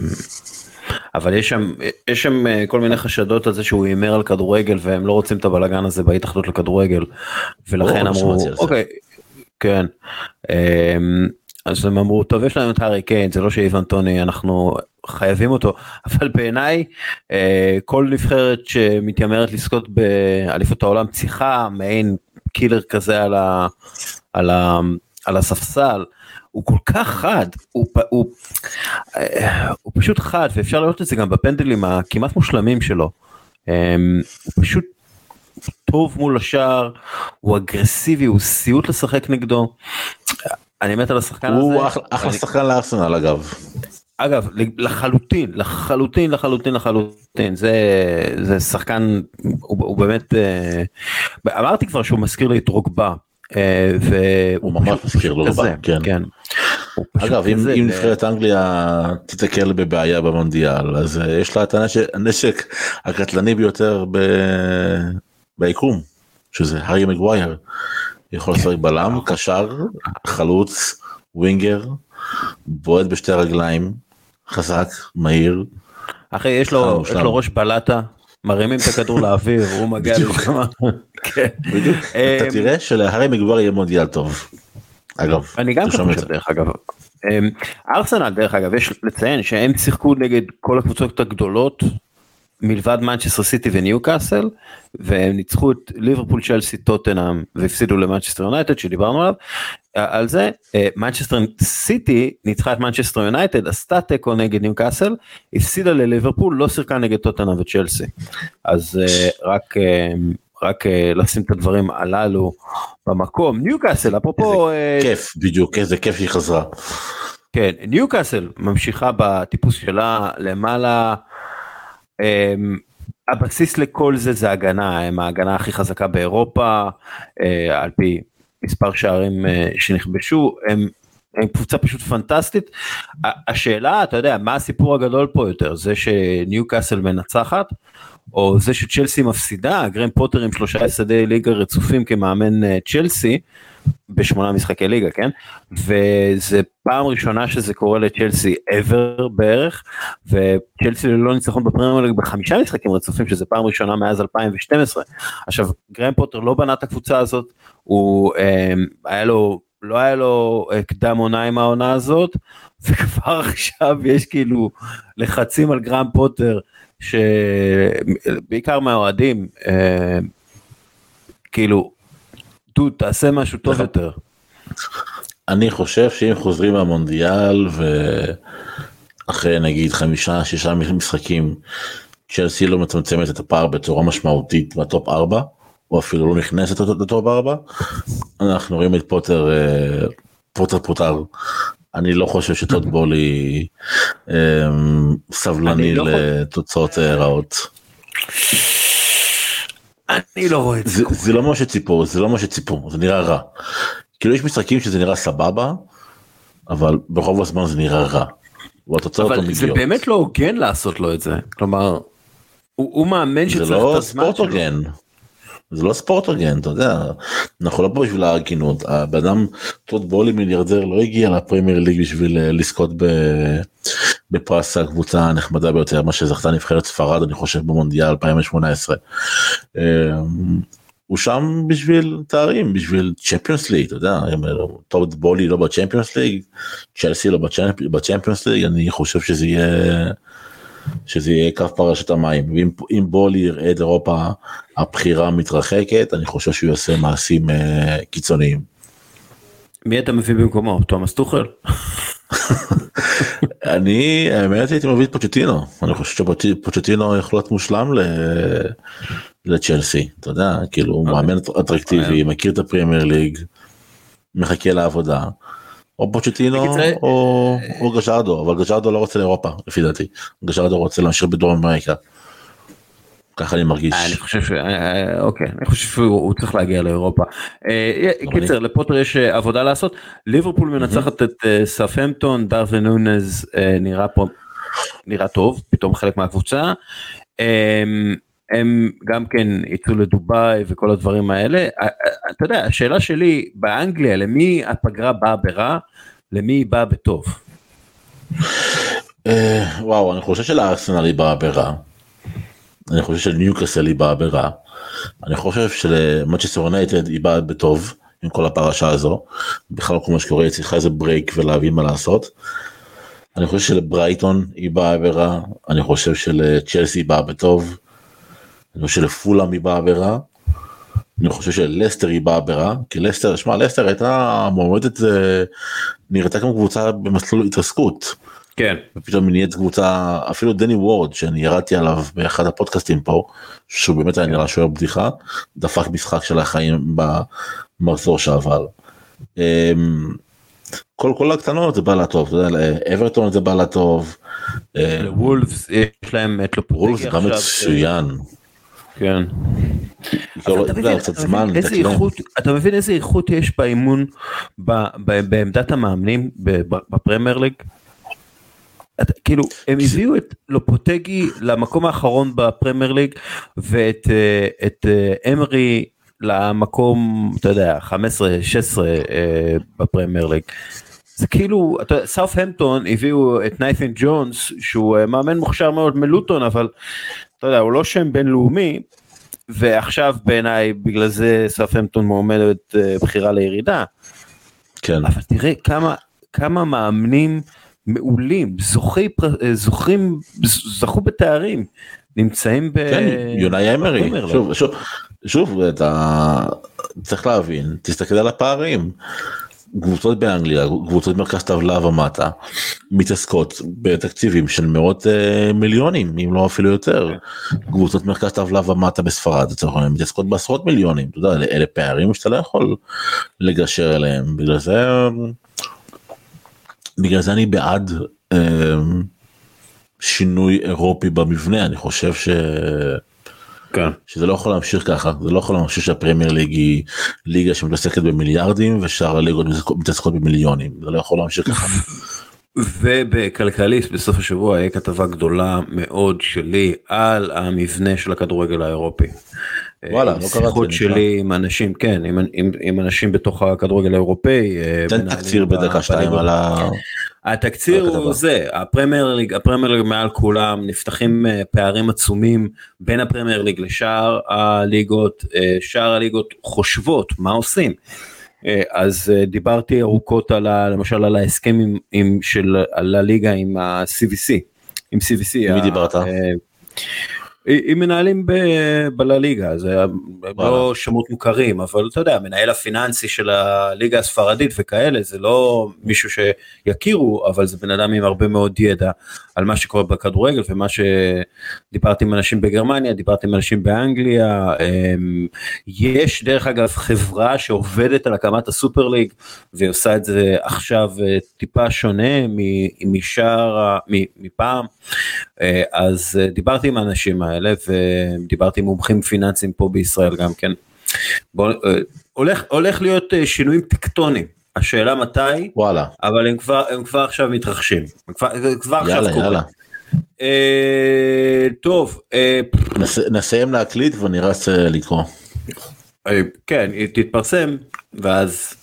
אבל יש שם יש שם אה, כל מיני חשדות על זה שהוא הימר על כדורגל והם לא רוצים את הבלאגן הזה בהתאחדות לכדורגל. ולכן אמרו. אוקיי כן. אמ, אז הם אמרו טוב יש לנו את הארי קיין זה לא שאיוון טוני אנחנו חייבים אותו. אבל בעיניי אה, כל נבחרת שמתיימרת לזכות באליפות העולם צריכה מעין קילר כזה על, ה, על, ה, על הספסל הוא כל כך חד הוא, הוא, אה, הוא פשוט חד ואפשר לראות את זה גם בפנדלים הכמעט מושלמים שלו. אה, הוא פשוט טוב מול השער הוא אגרסיבי הוא סיוט לשחק נגדו. אני מת על השחקן הזה. הוא אחלה- אחלה ואני- שחקן לארסנל אגב. אגב לחלוטין לחלוטין לחלוטין לחלוטין זה זה שחקן הוא, הוא באמת אה, אמרתי כבר שהוא מזכיר לי את רוגבה. אה, והוא ממש מזכיר לו רוגבה, כן. כן. אגב אם אם נבחרת אנגליה תיתקל בבעיה במונדיאל אז אה, יש לה את הנשק- הקטלני ביותר ב- ביקום שזה הארי מגווייר. יכול לשחק בלם קשר חלוץ ווינגר בועט בשתי רגליים חזק מהיר אחי יש לו יש. לו ראש בלטה מרימים את הכדור לאוויר הוא מגיע. לשם. כן. בדיוק אתה תראה שלהארי מגווייר יהיה מונדיאל טוב. אגב אני גם חושב. דרך אגב. אמ, ארסנל דרך אגב יש לציין שהם שיחקו נגד כל הקבוצות הגדולות מלבד מנצ'סטר סיטי וניו קאסל והם ניצחו את ליברפול צ'לסי טוטנאם והפסידו למנצ'סטר יונייטד שדיברנו עליו. אה, על זה אה, מנצ'סטר סיטי ניצחה את מנצ'סטר יונייטד עשתה תיקו נגד ניו קאסל הפסידה לליברפול לא שיחקה נגד טוטנאם וצ'לסי. אז אה, רק אה, רק אה, לשים את הדברים הללו במקום ניו קאסל אפרופו אה, כיף בדיוק איזה כיף שהיא חזרה. כן, ניוקאסל ממשיכה בטיפוס שלה למעלה. אמ, הבסיס לכל זה זה הגנה, הם ההגנה הכי חזקה באירופה, אה, על פי מספר שערים אה, שנכבשו, הם, הם קבוצה פשוט פנטסטית. השאלה, אתה יודע, מה הסיפור הגדול פה יותר, זה שניוקאסל מנצחת, או זה שצ'לסי מפסידה, גרם פוטר עם שלושה הפסדי ליגה רצופים כמאמן אה, צ'לסי, בשמונה משחקי ליגה כן? וזה פעם ראשונה שזה קורה לצ'לסי ever בערך וצ'לסי ללא ניצחון בפרמייר ליג בחמישה משחקים רצופים שזה פעם ראשונה מאז 2012 עכשיו גרם פוטר לא בנה את הקבוצה הזאת הוא אה, היה לו לא היה לו אה, קדם עונה עם העונה הזאת וכבר עכשיו יש כאילו לחצים על גרהאם פוטר שבעיקר מהאוהדים אה, כאילו דוד תעשה משהו טוב נכון. יותר. אני חושב שאם חוזרים מהמונדיאל ואחרי נגיד חמישה שישה משחקים צ'לסי לא מצמצמת את הפער בצורה משמעותית ב top 4 או אפילו לא נכנסת ל top 4 אנחנו רואים את פוטר אה, פוטר פוטר אני לא חושב שטוד בולי אה, סבלני לא לתוצאות אה, רעות. אני לא רואה את זה. זה, זה לא מה שציפו זה לא מה שציפו זה נראה רע. כאילו יש משחקים שזה נראה סבבה אבל ברוב הזמן זה נראה רע. והתוצאות לא אבל זה. באמת לא הוגן לעשות לו את זה. כלומר, הוא הוא מאמן זה שצריך לא את הזמן ספורט שלו. הוגן. זה לא ספורט הוגן אתה יודע אנחנו לא פה בשביל ההגינות הבן אדם טוד בולי מיליארדר לא הגיע לפרמייר ליג בשביל אה, לזכות בפרס הקבוצה הנחמדה ביותר מה שזכתה נבחרת ספרד אני חושב במונדיאל 2018. אה, הוא שם בשביל תארים בשביל צ'מפיונס ליג אתה יודע טוד בולי לא בצ'מפיונס ליג צ'לסי לא בצ'מפ- בצ'מפיונס ליג אני חושב שזה יהיה. שזה יהיה קו פרשת המים ואם אם בולי יראה את אירופה הבכירה מתרחקת אני חושב שהוא יעשה מעשים אה, קיצוניים. מי אתה מביא במקומו? תומאס טוחל? אני האמת הייתי מביא את פוצ'טינו אני חושב שפוצ'טינו יכול להיות מושלם ל- לצ'לסי אתה יודע כאילו הוא אוקיי. מאמן אטרקטיבי מכיר את הפרימייר ליג מחכה לעבודה. או פוצ'טינו או או גז'רדו אבל גז'רדו לא רוצה לאירופה לפי דעתי גז'רדו רוצה להמשיך בדרום אמריקה. ככה אני מרגיש. אני חושב ש... אה, אוקיי, אני חושב שהוא הוא צריך להגיע לאירופה. אה, קיצר, לפוטר יש אה, עבודה לעשות. ליברפול מנצחת את אה, סאפהמפטון, דרווין נונז אה, נראה פה, נראה טוב, פתאום חלק מהקבוצה. הם גם כן יצאו לדובאי וכל הדברים האלה. אתה יודע, השאלה שלי, באנגליה, למי הפגרה באה ברע? למי היא באה בטוב? אה, וואו אני חושב שלארסנל היא באה ברע. אני חושב שלניוקאסל היא באה ברע. אני חושב שלמנצ'סטר יונייטד היא באה בטוב עם כל הפרשה הזו. בכלל כל מה שקורה היא צריכה איזה break ולהבין מה לעשות. אני חושב שלברייטון היא באה ברע. אני חושב שלצ'לסי היא באה בטוב. אני חושב שלפולאם היא ברע. אני חושב שלסטר היא ברע כי לסטר שמע לסטר הייתה מועמדת אה, נראתה כמו קבוצה במסלול התרסקות. כן. ופתאום היא נהיית קבוצה אפילו דני וורד שאני ירדתי עליו באחד הפודקאסטים פה שהוא באמת היה נראה שוער בדיחה דפק משחק של החיים במחזור שעבר. אמ, כל כל הקטנות זה בא לה טוב, לאברטון זה בא לה טוב, אה, לוולפס יש להם את וולפס לופוטגי גם עכשיו. מצוין. כן. לא, אבל אתה יודע, מבין, קצת אתה זמן, מבין איזה. איכות, אתה מבין איזה איכות יש באימון ב- ב- בעמדת המאמנים בפרמייר ליג? כאילו הם הביאו את לופוטגי למקום האחרון בפרמייר ליג ואת אה, את אה, אמרי למקום אתה יודע 15 16 אה, בפרמייר ליג. זה כאילו אתה- סאות'המפטון הביאו את נייתן ג'ונס שהוא מאמן מוכשר מאוד מלוטון אבל אתה יודע הוא לא שם בינלאומי ועכשיו בעיניי בגלל זה סאות'המפטון מועמדת אה, בחירה לירידה כן, אבל תראה כמה כמה מאמנים מעולים זוכי אה, זוכים זכו בתארים נמצאים ב... כן, יונאי אמרי, בפרמייר ליג. שוב, שוב, שוב, אתה צריך להבין, תסתכל על הפערים. קבוצות באנגליה, קבוצות מרכז טבלה ומטה, מתעסקות בתקציבים של מאות אה, מיליונים, אם לא אפילו יותר. קבוצות מרכז טבלה ומטה בספרד, לצורך העניין, מתעסקות בעשרות מיליונים, אתה יודע, אלה- אלה פערים שאתה לא יכול לגשר עליהם, בגלל זה, בגלל זה אני בעד אה, שינוי אירופי במבנה, אני חושב ש... כן. שזה לא יכול להמשיך ככה זה לא יכול להמשיך שהפרמייר ליג היא ליגה שמתעסקת במיליארדים ושאר הליגות מתעסקות- במיליונים זה לא יכול להמשיך ככה. ובכלכליסט בסוף השבוע היה כתבה גדולה מאוד שלי על המבנה של הכדורגל האירופי. וואלה, אה, לא קראתי, שיחות שלי עם אנשים כן עם, עם, עם אנשים בתוך הכדורגל האירופאי. אה, תן תקציר בדקה שתיים. על ה... התקציר הוא. זה הפרמייר ליג הפרמייר ליג מעל כולם נפתחים אה, פערים עצומים בין הפרמייר ליג לשאר הליגות אה, שאר הליגות חושבות מה עושים. אה, אז דיברתי ארוכות על ה, למשל על ההסכם עם, עם של הליגה עם ה-CVC עם CVC. מי ה- דיברת? עם מנהלים ב- בלליגה זה לא. שמות מוכרים אבל אתה יודע המנהל הפיננסי של הליגה הספרדית וכאלה זה לא מישהו שיכירו אבל זה בן אדם עם הרבה מאוד ידע על מה שקורה בכדורגל ומה שדיברתי עם אנשים בגרמניה דיברתי עם אנשים באנגליה אמ, יש דרך אגב חברה שעובדת על הקמת הסופר ליג והיא עושה את זה עכשיו אה, טיפה שונה משאר מפעם אה, אז אה, דיברתי עם האנשים האלה ודיברתי עם מומחים פיננסיים פה בישראל גם כן. בוא, אה, הולך, הולך להיות אה, שינויים טקטוניים, השאלה מתי, וואלה אבל הם כבר, הם כבר עכשיו מתרחשים, הם כבר, זה כבר עכשיו יאללה קורה. יאללה אה, טוב, אה, נס- נסיים להקליט ונרץ אה, לקרוא. אה, כן, תתפרסם ואז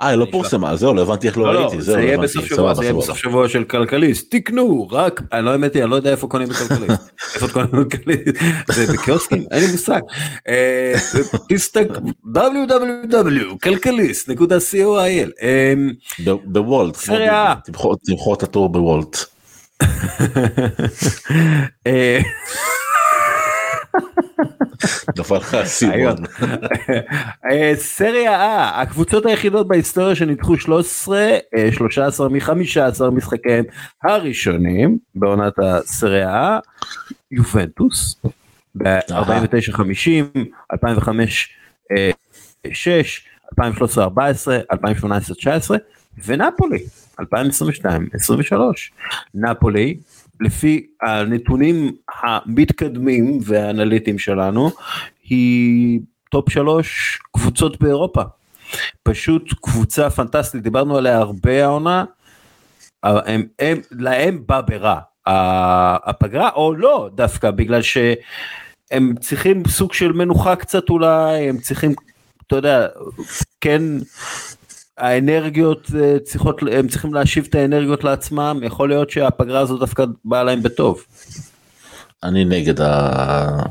אה היא לא פורסמה זהו לא הבנתי איך לא לא, לא, ראיתי זהו זה לא יהיה הבנתי, בסוף סבבה, שבוע, זה יהיה. בסוף שבוע של כלכליסט, תקנו, רק, אני לא האמת היא, אני לא יודע איפה קונים בכלכליסט, איפה קונים בכלכליסט, זה בקיוסקים, אין לי מושג, אה, www.כלכליסט.co.il, אה, ב- בוולט תמכור- תמכור את הטור בוולט. נפל לך. היום. אה, סריה A, הקבוצות היחידות בהיסטוריה שניצחו 13, אה, 13 מ-15 משחקיהם הראשונים בעונת הסריה A, יובנטוס, ב-49-50, 2005 6, 2013-2014, 2018-2019, ונפולי, 2022-2023. נפולי, לפי הנתונים המתקדמים והאנליטיים שלנו, היא top שלוש קבוצות באירופה. פשוט קבוצה פנטסטית, דיברנו עליה הרבה העונה, הם, הם, להם בא ברע הפגרה, או לא דווקא, בגלל שהם צריכים סוג של מנוחה קצת אולי, הם צריכים, אתה יודע, כן, האנרגיות אה, צריכות, הם צריכים להשיב את האנרגיות לעצמם, יכול להיות שהפגרה הזאת דווקא באה להם בטוב. אני נגד ה...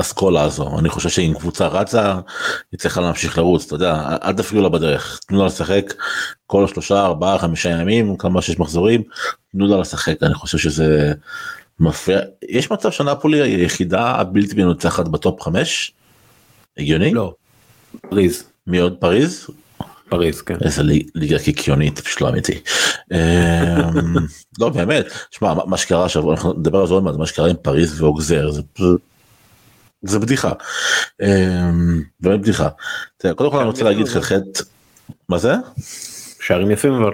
אסכולה הזו אני חושב שאם קבוצה רצה היא צריכה להמשיך לרוץ אתה יודע אל תפריעו לה בדרך תנו לה לשחק כל שלושה ארבעה חמישה ימים כמה שיש מחזורים תנו לה לשחק אני חושב שזה מפריע יש מצב שנפולי היחידה הבלתי מנוצחת ב top חמש? הגיוני? לא. פריז. מי עוד פריז? פריז כן. איזה ליגה קיקיונית פשוט לא אמיתי. אמ, לא באמת שמע מה שקרה עכשיו אנחנו נדבר על זה עוד מעט מה שקרה עם פריז ואוקזר זה פשוט. זה בדיחה. אמ, באמת בדיחה. קודם כל אני רוצה להגיד חטא מה זה? שערים יפים אבל.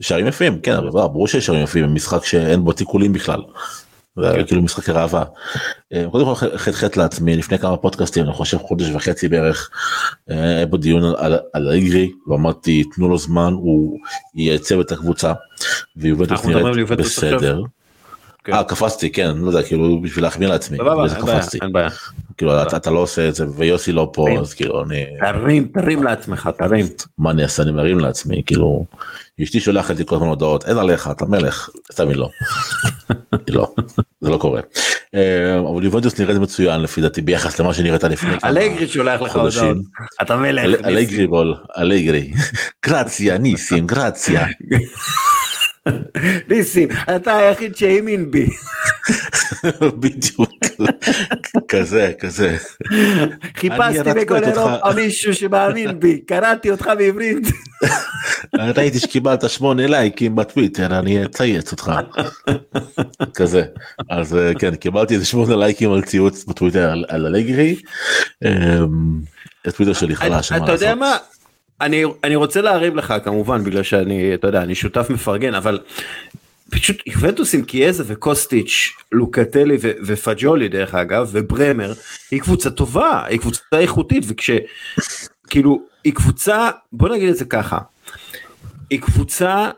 שערים יפים כן אבל ברור שיש שערים יפים משחק שאין בו תיקולים בכלל. כן. כאילו משחק ראווה. אמ, קודם כל חטא לעצמי לפני כמה פודקאסטים אני חושב חודש וחצי בערך היה בו דיון על האיגרי ואמרתי תנו לו זמן הוא ייצב את הקבוצה. ויובנטוס נראית בסדר. כן. אה קפצתי כן לא יודע כאילו בשביל להחמיא לעצמי. אין בעיה. כאילו אתה לא עושה את זה ויוסי לא פה אז כאילו אני. תרים תרים לעצמך תרים. מה אני אעשה אני מרים לעצמי כאילו. אשתי שולחת לי כל הזמן הודעות אין עליך אתה מלך סתם היא לא. לא זה לא קורה. אה, אבל יובנטוס נראית מצוין לפי דעתי ביחס למה שנראית לפני. אלגרי שולח לך הודעות. אתה מלך. אלגרי בול אלגרי. גרציה ניסים גרציה. ניסים, אתה היחיד שהאמין בי. בדיוק, כזה, כזה. חיפשתי בכל אירופה מישהו שמאמין בי, קראתי אותך בעברית. ראיתי שקיבלת שמונה לייקים בטוויטר, אני אצייץ אותך. כזה. אז אה, כן, קיבלתי איזה שמונה לייקים על ציוץ בטוויטר על אלגרי. הטוויטר שלי חלש. אתה יודע מה? אני אני רוצה להרים לך כמובן בגלל שאני אתה יודע אני שותף מפרגן אבל פשוט יובנטוס עם קיאזה וקוסטיץ' לוקטלי ופג'ולי דרך אגב וברמר היא קבוצה טובה היא קבוצה איכותית וכש כאילו היא קבוצה בוא נגיד את זה ככה היא קבוצה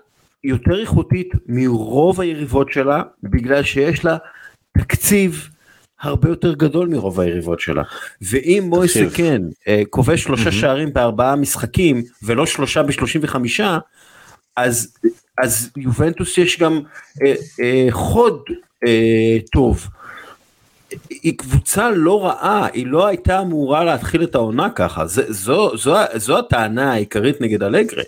יותר איכותית מרוב היריבות שלה בגלל שיש לה תקציב הרבה יותר גדול מרוב היריבות שלה. ואם מויסה כן אה, כובש שלושה שערים בארבעה משחקים ולא שלושה בשלושים וחמישה, אז, אז יובנטוס יש גם אה, אה, חוד אה, טוב. היא קבוצה לא רעה, היא לא הייתה אמורה להתחיל את העונה ככה, זה, זו, זו, זו הטענה העיקרית נגד אלגרי.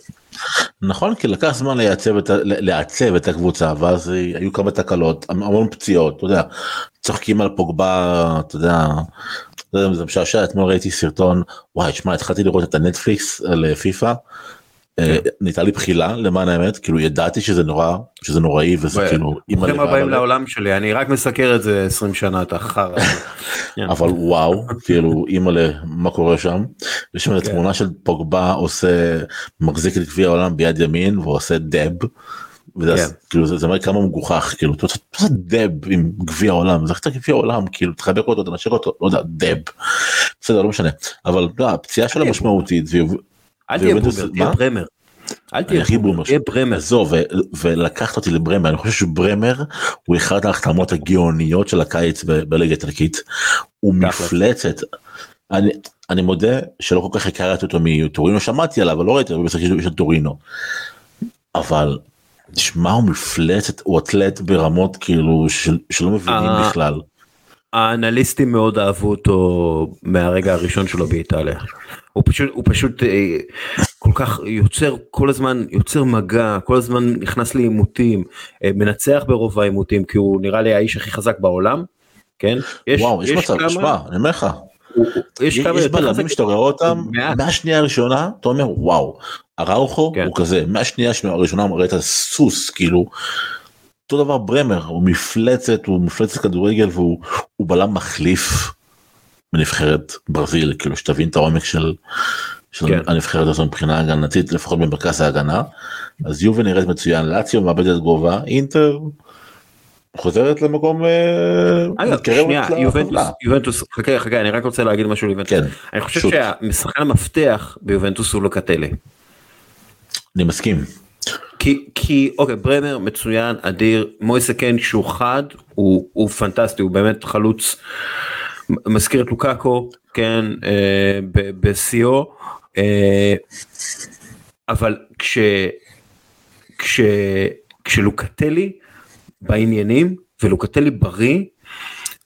נכון כי לקח זמן לייצב את, לעצב את הקבוצה ואז היו כמה תקלות המון פציעות אתה יודע צוחקים על פוגבה אתה יודע. זה משעשע אתמול ראיתי סרטון וואי שמע התחלתי לראות את הנטפליקס על פיפא אה, כן. נהייתה לי בחילה למען האמת כאילו ידעתי שזה נורא שזה נוראי וזה כאילו ברוכים הבאים לעולם שלי אני רק מסקר את זה 20 שנה את החרא. כן. אבל וואו כאילו אימא'לה מה קורה שם. יש שם כן. תמונה של פוגבה עושה מחזיק את גביע העולם ביד ימין ועושה דב. וזה כאילו זה אומר כמה מגוחך כאילו אתה עושה דב עם גביע העולם זה קצת גביע העולם כאילו תחבק אותו תנשק אותו לא יודע דב. בסדר לא משנה אבל לא, הפציעה שלו משמעותית אל תהיה בומר, תהיה ברמר. אל תהיה בומר, תהיה ברמר. עזוב, ולקחת אותי לברמר, אני חושב שברמר הוא אחד ההחתמות הגאוניות של הקיץ בליגה האיטלקית. הוא מפלצת. אני, אני מודה שלא כל כך הכרתי אותו מטורינו, שמעתי עליו, אבל לא ראיתי אותו במשחק של טורינו. אבל, תשמע, הוא מפלצת, הוא אתלט ברמות כאילו של, שלא מבינים אה, בכלל. האנליסטים מאוד אהבו אותו מהרגע הראשון שלו באיטליה. הוא פשוט הוא פשוט אה, כל כך יוצר כל הזמן יוצר מגע כל הזמן נכנס לעימותים אה, מנצח ברוב העימותים כי הוא נראה לי האיש הכי חזק בעולם. כן יש, וואו יש, יש מצב תשמע אני אומר לך. יש, יש בלמים שאתה רואה אותם מהשנייה הראשונה אתה אומר וואו אראוכו כן. הוא כזה מהשנייה הראשונה ראית סוס כאילו. אותו דבר ברמר הוא מפלצת הוא מפלצת כדורגל והוא בלם מחליף בנבחרת ברזיל כאילו שתבין את העומק של של כן. הנבחרת הזאת מבחינה הגנתית לפחות במרכז ההגנה. אז יובה נראית מצוין לאציו מאבדת גובה אינטר חוזרת למקום אה, שנייה. יובנטוס, יובנטוס, חכה, חכה, אני רק רוצה להגיד משהו על יובנטוס. כן, אני חושב שוט. שהשחקן המפתח ביובנטוס הוא לוקטלי. אני מסכים. כי, כי, אוקיי, ברמר מצוין, אדיר, מויסה קן כשהוא חד, הוא, הוא פנטסטי, הוא באמת חלוץ, מזכיר את לוקאקו, כן, אה, בשיאו, אה, אבל כש, כש, כשלוקטלי בעניינים, ולוקטלי בריא,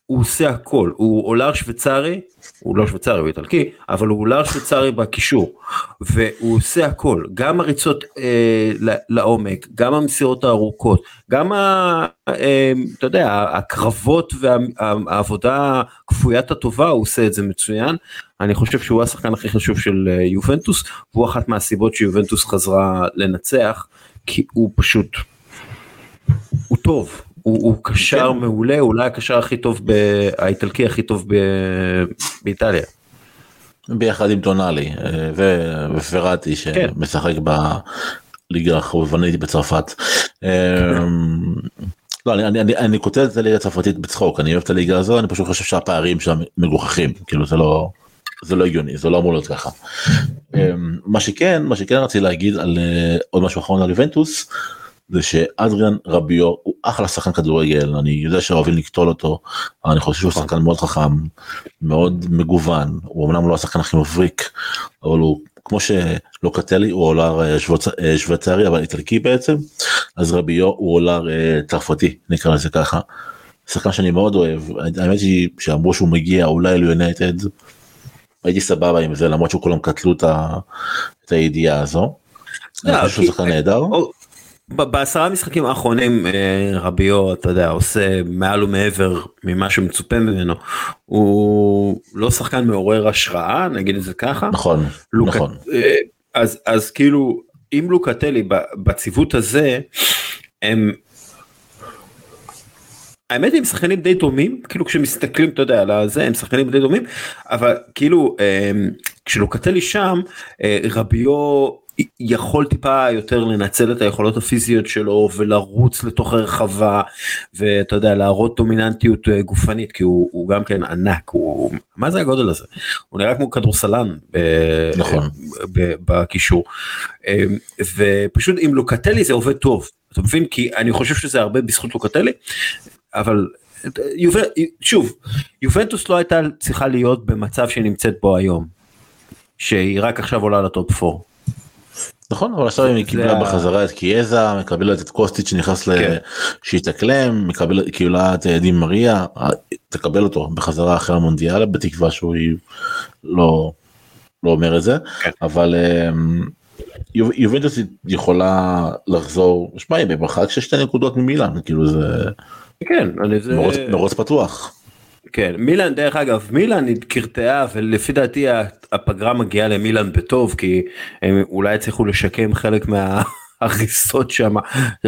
הוא עושה הכל, הוא עולר שוויצרי, הוא לא שוויצרי, הוא איטלקי, אבל הוא עולר שוויצרי בקישור, והוא עושה הכל, גם הריצות אה, לעומק, גם המסירות הארוכות, גם ה, אה, אתה יודע, הקרבות והעבודה כפוית הטובה, הוא עושה את זה מצוין. אני חושב שהוא השחקן הכי חשוב של אה, יובנטוס, והוא אחת מהסיבות שיובנטוס חזרה לנצח, כי הוא פשוט, הוא טוב. הוא, הוא קשר כן. מעולה, אולי הקשר הכי טוב, ב... האיטלקי הכי טוב ב... באיטליה. ביחד עם טונאלי אה, ו- ופרטי כן. שמשחק בליגה החובבנית בצרפת. אה, לא, אני, אני, אני, אני כותב את הליגה הצרפתית בצחוק אני אוהב את הליגה הזו אני פשוט חושב שהפערים שם מגוחכים כאילו זה לא זה לא הגיוני זה לא אמור להיות ככה. אה, מה שכן מה שכן רציתי להגיד על אה, עוד משהו אחרון על יובנטוס זה שאדריאן רביו הוא אחלה שחקן כדורגל אני יודע שאוהבים לקטול אותו אני חושב שהוא שחקן מאוד חכם מאוד מגוון הוא אמנם לא השחקן הכי מבריק אבל הוא כמו שלוקטלי הוא עולר אה, אה, שוויצרי אבל איטלקי בעצם אז רביו הוא עולר אה, צרפתי נקרא לזה ככה. שחקן שאני מאוד אוהב האמת היא שאמרו שהוא מגיע אולי ליונייטד הייתי סבבה עם זה למרות שכולם קטלו את הידיעה הזו. לא, אני חושב שהוא שחקן נהדר. בעשרה משחקים האחרונים אה, רביו אתה יודע עושה מעל ומעבר ממה שמצופה ממנו הוא לא שחקן מעורר השראה נגיד את זה ככה נכון לוק- נכון אה, אז אז כאילו אם לוקטלי בציוות הזה הם. האמת הם שחקנים די דומים כאילו כשמסתכלים אתה יודע על הזה הם שחקנים די דומים אבל כאילו אה, כשלוקטלי שם רביו יכול טיפה יותר לנצל את היכולות הפיזיות שלו ולרוץ לתוך הרחבה ואתה יודע להראות דומיננטיות אה, גופנית כי הוא, הוא גם כן ענק הוא מה זה הגודל הזה הוא נראה כמו כדורסלן ב- נכון. בקישור אה, ופשוט עם לוקטלי זה עובד טוב אתה מבין כי אני חושב שזה הרבה בזכות לוקטלי אבל יובל, שוב יובנטוס לא הייתה צריכה להיות במצב שהיא נמצאת בו היום שהיא רק עכשיו עולה לטופ 4. נכון אבל עכשיו היא קיבלה בחזרה את קיאזה מקבלת את קוסטיץ' שנכנס. כן. שהתאקלם מקבלת קיבלה את אה, דין מריה אה, תקבל אותו בחזרה אחרי המונדיאל בתקווה שהוא לא לא אומר את זה כן. אבל אמ, יוב- יובנטוס יכולה לחזור שמע היא במרחק של שתי נקודות ממילאן כאילו זה כן, אני זה... מרוץ פתוח. כן, מילאן דרך אגב, מילאן קרטעה ולפי דעתי הפגרה מגיעה למילאן בטוב כי הם אולי הצליחו לשקם חלק מההריסות שם,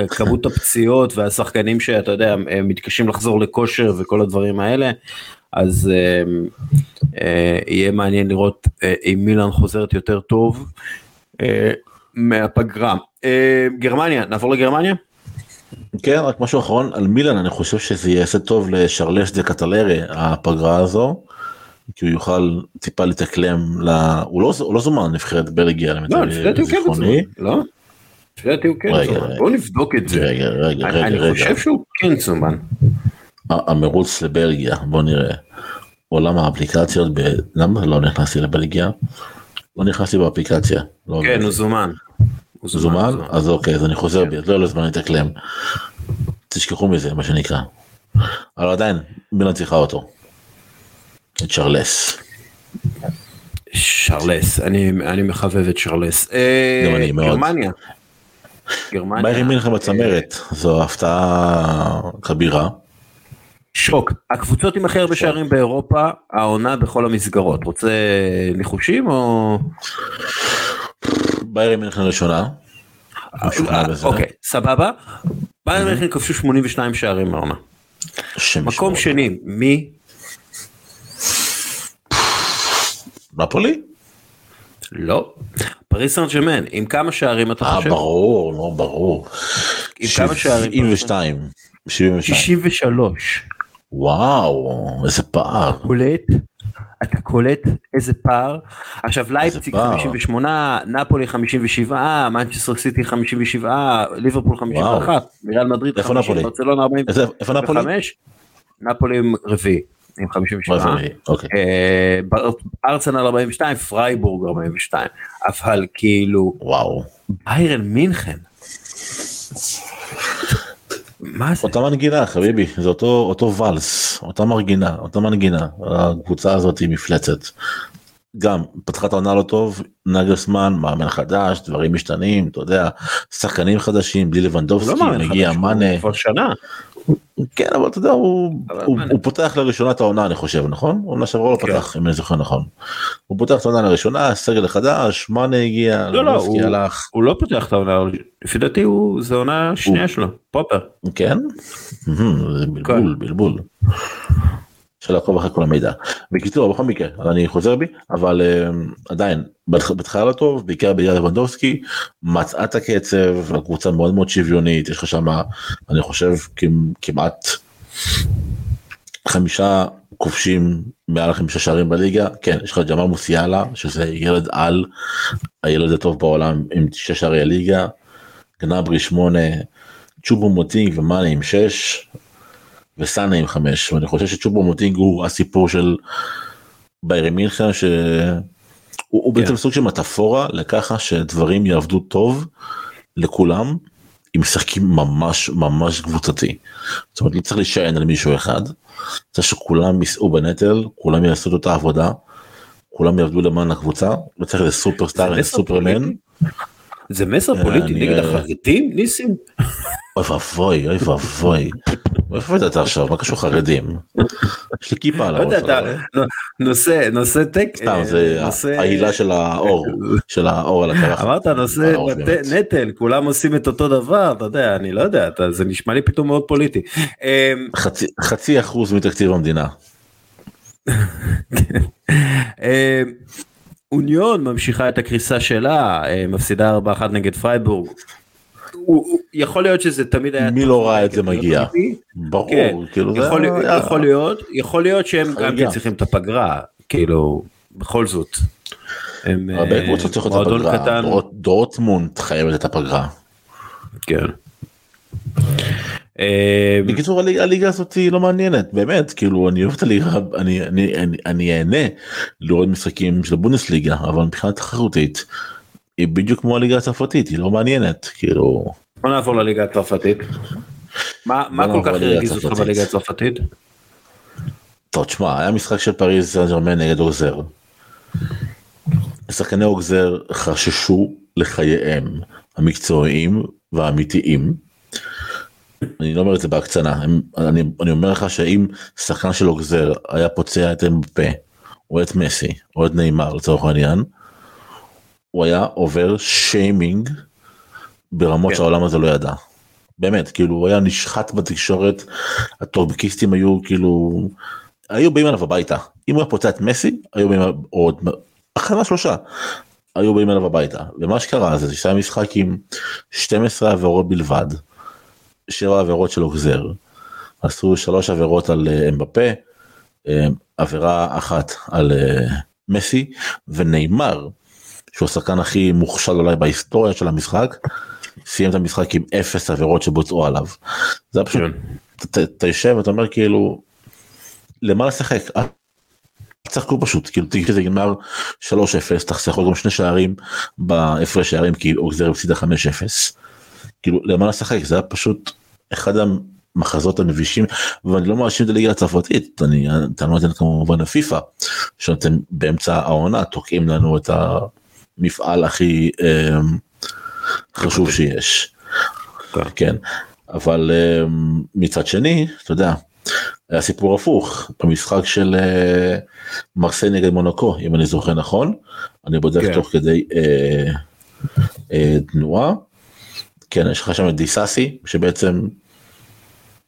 כמות הפציעות והשחקנים שאתה יודע הם מתקשים לחזור לכושר וכל הדברים האלה. אז אה, אה, יהיה מעניין לראות אה, אם מילאן חוזרת יותר טוב אה, מהפגרה. אה, גרמניה, נעבור לגרמניה? כן רק משהו אחרון על מילאן אני חושב שזה יעשה טוב לשרלש דה קטלרי הפגרה הזו. כי הוא יוכל טיפה להתאקלם ל... הוא לא, הוא לא זומן לנבחרת בלגיה לא, למיטב לפי דעתי הוא כן זיכרוני. זומן, לא? לפי דעתי הוא כן זומן, רגע. בואו נבדוק את זה. רגע רגע רגע אני רגע חושב שהוא כן זומן. המרוץ לבלגיה בוא נראה. עולם האפליקציות ב... למה לא נכנסתי לבלגיה? לא נכנסתי באפליקציה. לא כן. הוא זומן. הוא זומן? אז אוקיי אז אני חוזר כן. בי אז לא יהיה לו זמן להתאקלם. תשכחו מזה מה שנקרא. אבל עדיין מילאן צריכה אותו. את שרלס. שרלס, אני אני מחבב את שרלס. אה, גם אני מאוד. גרמניה. גרמניה. ביירן מינכן אה, בצמרת זו הפתעה כבירה. שוק. הקבוצות עם הכי הרבה שערים באירופה, העונה בכל המסגרות. רוצה ניחושים או... ביירן מינכן ראשונה. אוקיי, סבבה. ביירן מינכן כבשו 82 שערים העונה. השם מקום. שני, מי? נפולי? לא. פריס סן ג'רמן, עם כמה שערים אתה אה חושב? ברור, לא ברור. עם כמה שערים? 72. 72. 63. וואו, איזה פער. אתה קולט איזה פער. עכשיו לייפציג פער. 58, נפולי 57, מנצ'סטר סיטי 57, ליברפול 51, ריאל מדריד איפה 50, נפולי? ברצלונה 45, איזה- איפה נפולי? רביעי עם 57, אוקיי. אה, ארסנל 42, פרייבורג 42, אבל כאילו וואו. ביירן מינכן. מה זה? אותה מנגינה חביבי זה אותו אותו ואלס אותה מנגינה אותה מנגינה הקבוצה הזאת היא מפלצת. גם פתחה את העונה לא טוב נגלסמן מאמן חדש דברים משתנים אתה יודע שחקנים חדשים בלי לבנדובסקי לא מגיע מאנה כבר שנה. כן אבל אתה יודע הוא, הוא. הוא פותח לראשונה את העונה אני חושב נכון? עונה שעברה לא כן. פתח אם אני זוכר נכון. הוא פותח את העונה לראשונה סגל החדש מאנה הגיע לא, לא, הוא- הלך הוא לא פותח את העונה, לפי דעתי הוא, זה עונה שנייה שלו, פופר. כן? בלבול בלבול. אפשר לעקוב אחרי כל המידע. בקיצור בכל מקרה אני חוזר בי אבל um, עדיין בהתח- בהתחלה לא טוב בעיקר בגלל לבנדובסקי מצאה את הקצב הקבוצה מאוד מאוד שוויונית יש לך שם אני חושב כמ- כמעט חמישה כובשים מעל חמישה שערים בליגה. כן יש לך ג'מאל מוסיאלה שזה ילד על הילד הטוב בעולם עם שש שערי הליגה. גנברי שמונה צ'ובו מוטינג ומאנה עם שש וסאנה עם חמש ואני חושב שצ'ובו מוטינג הוא הסיפור של ביירי מינכן שהוא הוא כן. בעצם סוג של מטאפורה לככה שדברים יעבדו טוב לכולם אם משחקים ממש ממש קבוצתי. זאת אומרת לא צריך להישען על מישהו אחד. צריך שכולם יישאו בנטל כולם יעשו את אותה עבודה. כולם יעבדו למען הקבוצה לא צריך איזה סופרסטאר זה איזה סופרמן. זה מסר אה, פוליטי נגד אה, החרדים ניסים? אוי ואבוי אוי ואבוי. איפה הבאת אתה עכשיו מה קשור חרדים? יש לי כיפה על לא הראש. נושא נושא טק, סתם אה, זה העילה של האור של האור על הקרחת. אמרת נושא. נטל כולם עושים את אותו דבר אתה יודע אני לא יודע זה נשמע לי פתאום מאוד פוליטי. אה, חצי חצי אחוז מתקציב המדינה. אוניון ממשיכה את הקריסה שלה אה, מפסידה 4-1 נגד פרייבורג. הוא- יכול להיות שזה תמיד היה מי לא ראה את נגד זה מגיע? מכבי. ברור כן, כאילו זה יכול, היה- יכול להיות יכול להיות שהם גם. כן צריכים את הפגרה כאילו בכל זאת. הם, הרבה אה, קבוצות צריכות את הפגרה. קטן, דורטמונד חייבת את הפגרה. כן. אה, בקיצור הליגה, הזאת היא לא מעניינת באמת כאילו אני אוהב את הליגה אני אני אני אני אהנה לראות משחקים של הבונדסליגה אבל מבחינה תחרותית. היא בדיוק כמו הליגה הצרפתית היא לא מעניינת כאילו בוא נעבור לליגה הצרפתית. מה כל כך הרגיז אותך. בליגה הצרפתית? טוב תשמע היה משחק של פריז סן ג'רמן נגד אוגזר. שחקני אוגזר חששו לחייהם המקצועיים והאמיתיים. אני לא אומר את זה בהקצנה אני, אני אומר לך שאם שחקן של אוגזר היה פוצע את אמפה או את מסי או את נאמר לצורך העניין. הוא היה עובר שיימינג ברמות כן. שהעולם הזה לא ידע. באמת כאילו הוא היה נשחט בתקשורת הטורבקיסטים היו כאילו היו באים אליו הביתה אם הוא היה פוצע את מסי היו באים עוד הכנה שלושה היו באים אליו הביתה ומה שקרה זה שהיה משחק עם 12 עבירות בלבד 7 עבירות של אוגזר עשו שלוש עבירות על אה, אמבפה אה, עבירה אחת על אה, מסי ונאמר שהוא השחקן הכי מוכשל אולי בהיסטוריה של המשחק סיים את המשחק עם אפס עבירות שבוצעו עליו. זה פשוט כן. אתה- יושב ואתה אומר כאילו למה לשחק תשחקו פשוט כאילו תגיד שזה נגמר 3-0 תחסכו גם שני שערים בהפרש שערים כי אוגזר הפסידה 5-0 כאילו למה לשחק זה היה פשוט אחד המחזות המבישים ואני לא מאשים את הליגה הצרפתית אני את זה כמובן לפיפא שאתם באמצע העונה תוקעים לנו את המפעל הכי אה, חשוב שיש. כן. אבל אה, מצד שני אתה יודע היה סיפור הפוך במשחק של אה, מרסיי נגד מונקו אם אני זוכר נכון אני בודק כן. תוך כדי אה, אה, תנועה כן יש לך שם את דיסאסי שבעצם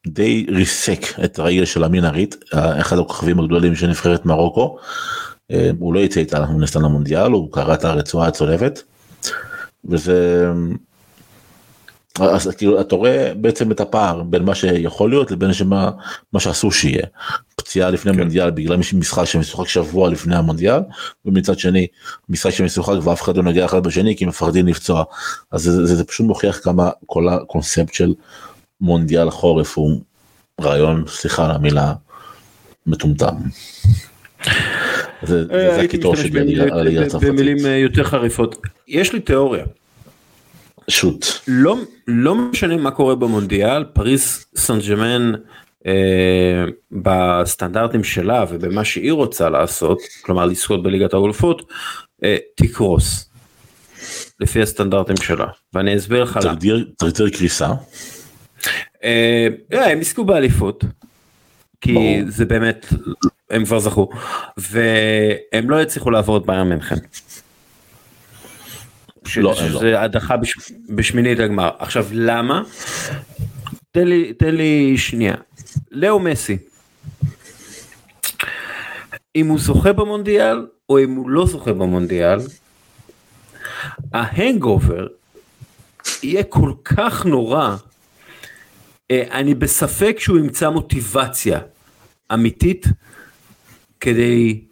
די ריסק את הרגל של המינארית אחד הכוכבים הגדולים של נבחרת מרוקו. אה, הוא לא יצא איתה מן הסתם למונדיאל, הוא קרא את הרצועה הצולבת. וזה... אז כאילו אתה רואה בעצם את הפער בין מה שיכול להיות לבין שמה מה שאסור שיהיה. פציעה לפני כן. המונדיאל בגלל משחק שמשוחק שבוע לפני המונדיאל ומצד שני משחק שמשוחק ואף אחד לא נוגע אחד בשני כי מפחדים לפצוע אז זה, זה, זה פשוט מוכיח כמה כל הקונספט של מונדיאל חורף הוא רעיון סליחה על המילה מטומטם. זה, זה, אה, הקיטור שלי על הליגה הצרפתית. במילים אה, יותר חריפות. יש לי תיאוריה. שוט. לא, לא משנה מה קורה במונדיאל, פריס סן ג'מאן בסטנדרטים שלה ובמה שהיא רוצה לעשות, כלומר לזכות בליגת האלופות, אה, תקרוס. לפי הסטנדרטים שלה, ואני אסביר לך למה. תגדיר קריסה. אה, אה, הם יזכו באליפות. כי. זה באמת, הם כבר זכו. והם לא יצליחו לעבור את ביירן מינכן. לא, לא. שזה הדחה בש, בשמינית הגמר. עכשיו למה? תן לי, תן לי שנייה. לאו מסי. אם הוא זוכה במונדיאל או אם הוא לא זוכה במונדיאל, ההנגובר יהיה כל כך נורא, אה, אני בספק שהוא ימצא מוטיבציה אמיתית כדי,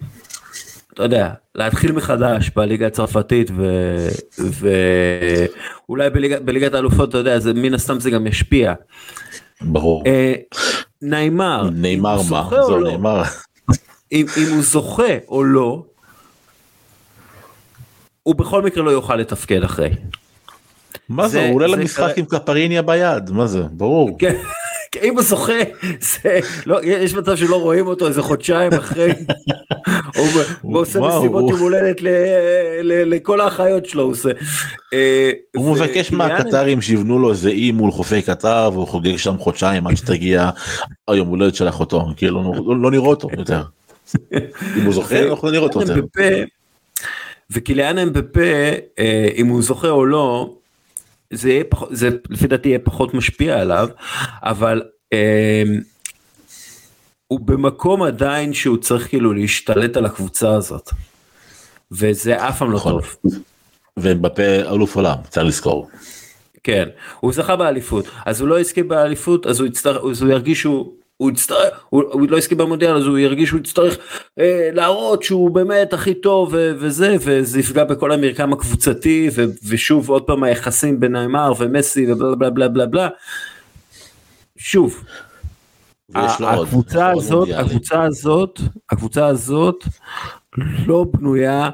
אתה יודע, להתחיל מחדש בליגה הצרפתית ו- ואולי בליגת, בליגת האלופות, אתה יודע, זה מן הסתם זה גם ישפיע. ברור. נאמר הוא מה? זהו לא, נאמר. אם, אם הוא זוכה או לא, הוא בכל מקרה לא יוכל לתפקד אחרי. מה זה? זה- הוא עולה זה למשחק כרגע- עם קפריניה ביד מה זה? ברור. אם הוא זוכה, זה, לא, יש מצב שלא רואים אותו איזה חודשיים אחרי, הוא, עושה מסיבות יום הולדת לכל האחיות שלו, הוא עושה. אה, הוא מבקש מהקטרים שיבנו לו איזה אי מול חופי קטר והוא חוגג שם חודשיים עד שתגיע היום הולדת של אחותו כאילו לא- נראה אותו יותר. אם הוא זוכה אנחנו לא נראה אותו יותר. וקיליאן אמבפה, אה, אם הוא זוכה או לא, זה יהיה פחות, זה לפי דעתי יהיה פחות משפיע עליו, אבל אה, הוא במקום עדיין שהוא צריך כאילו להשתלט על הקבוצה הזאת. וזה אף פעם לא נכון. טוב. ובפה אלוף עולם צריך לזכור. כן, הוא זכה באליפות, אז הוא לא יזכה באליפות, אז הוא יצטרך, אז הוא ירגיש שהוא, הוא יצטרך, הוא, הוא לא יזכה במונדיאל, אז הוא ירגיש שהוא יצטרך אה, להראות שהוא באמת הכי טוב ו, וזה, וזה יפגע בכל המרקם הקבוצתי, ו, ושוב עוד פעם היחסים בין נאמר ומסי ובלה בלה בלה בלה בלה. שוב. הקבוצה הזאת. הקבוצה הזאת, הקבוצה הזאת לא בנויה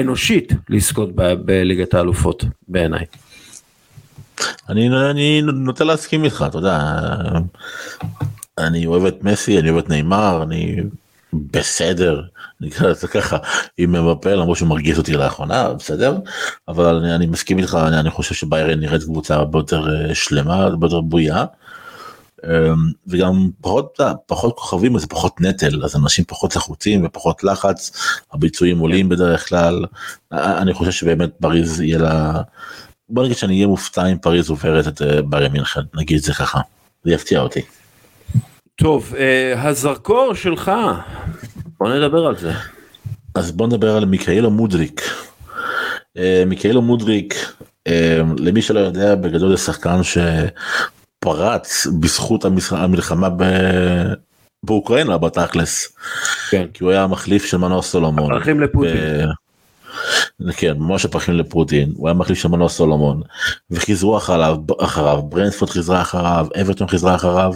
אנושית לזכות בליגת האלופות בעיניי. אני אני נוטה להסכים איתך אתה יודע. אני אוהב את מסי אני אוהב את נאמר אני בסדר נקרא לזה ככה עם מבפה למרות שהוא מרגיז אותי לאחרונה בסדר אבל אני, אני מסכים איתך אני, אני חושב שביירן נראית קבוצה הרבה יותר אה, שלמה הרבה יותר בויה. אמ, וגם פחות יודע, פחות כוכבים אז זה פחות נטל אז אנשים פחות לחוצים ופחות לחץ הביצועים עולים בדרך כלל א- אני חושב שבאמת פריז יהיה לה בוא נגיד שאני אהיה מופתע אם פריז עוברת את אה, ביירן מינכן נגיד את זה ככה זה יפתיע אותי. טוב, אה, הזרקור שלך, בוא נדבר על זה. אז בוא נדבר על מיקאלו מודריק. אה, מיקאלו מודריק אה, למי שלא יודע בגדול זה שחקן שפרץ בזכות המלחמה ב- באוקראינה בתכלס כן. כי הוא היה המחליף של מנור סולומון. הולכים לפוטין. ב- כן ממש הפכים לפוטין הוא היה מחליף של מנור סולומון וחיזרו אחריו אחריו ברנדפורד חיזרה אחריו אברטון חיזרה אחריו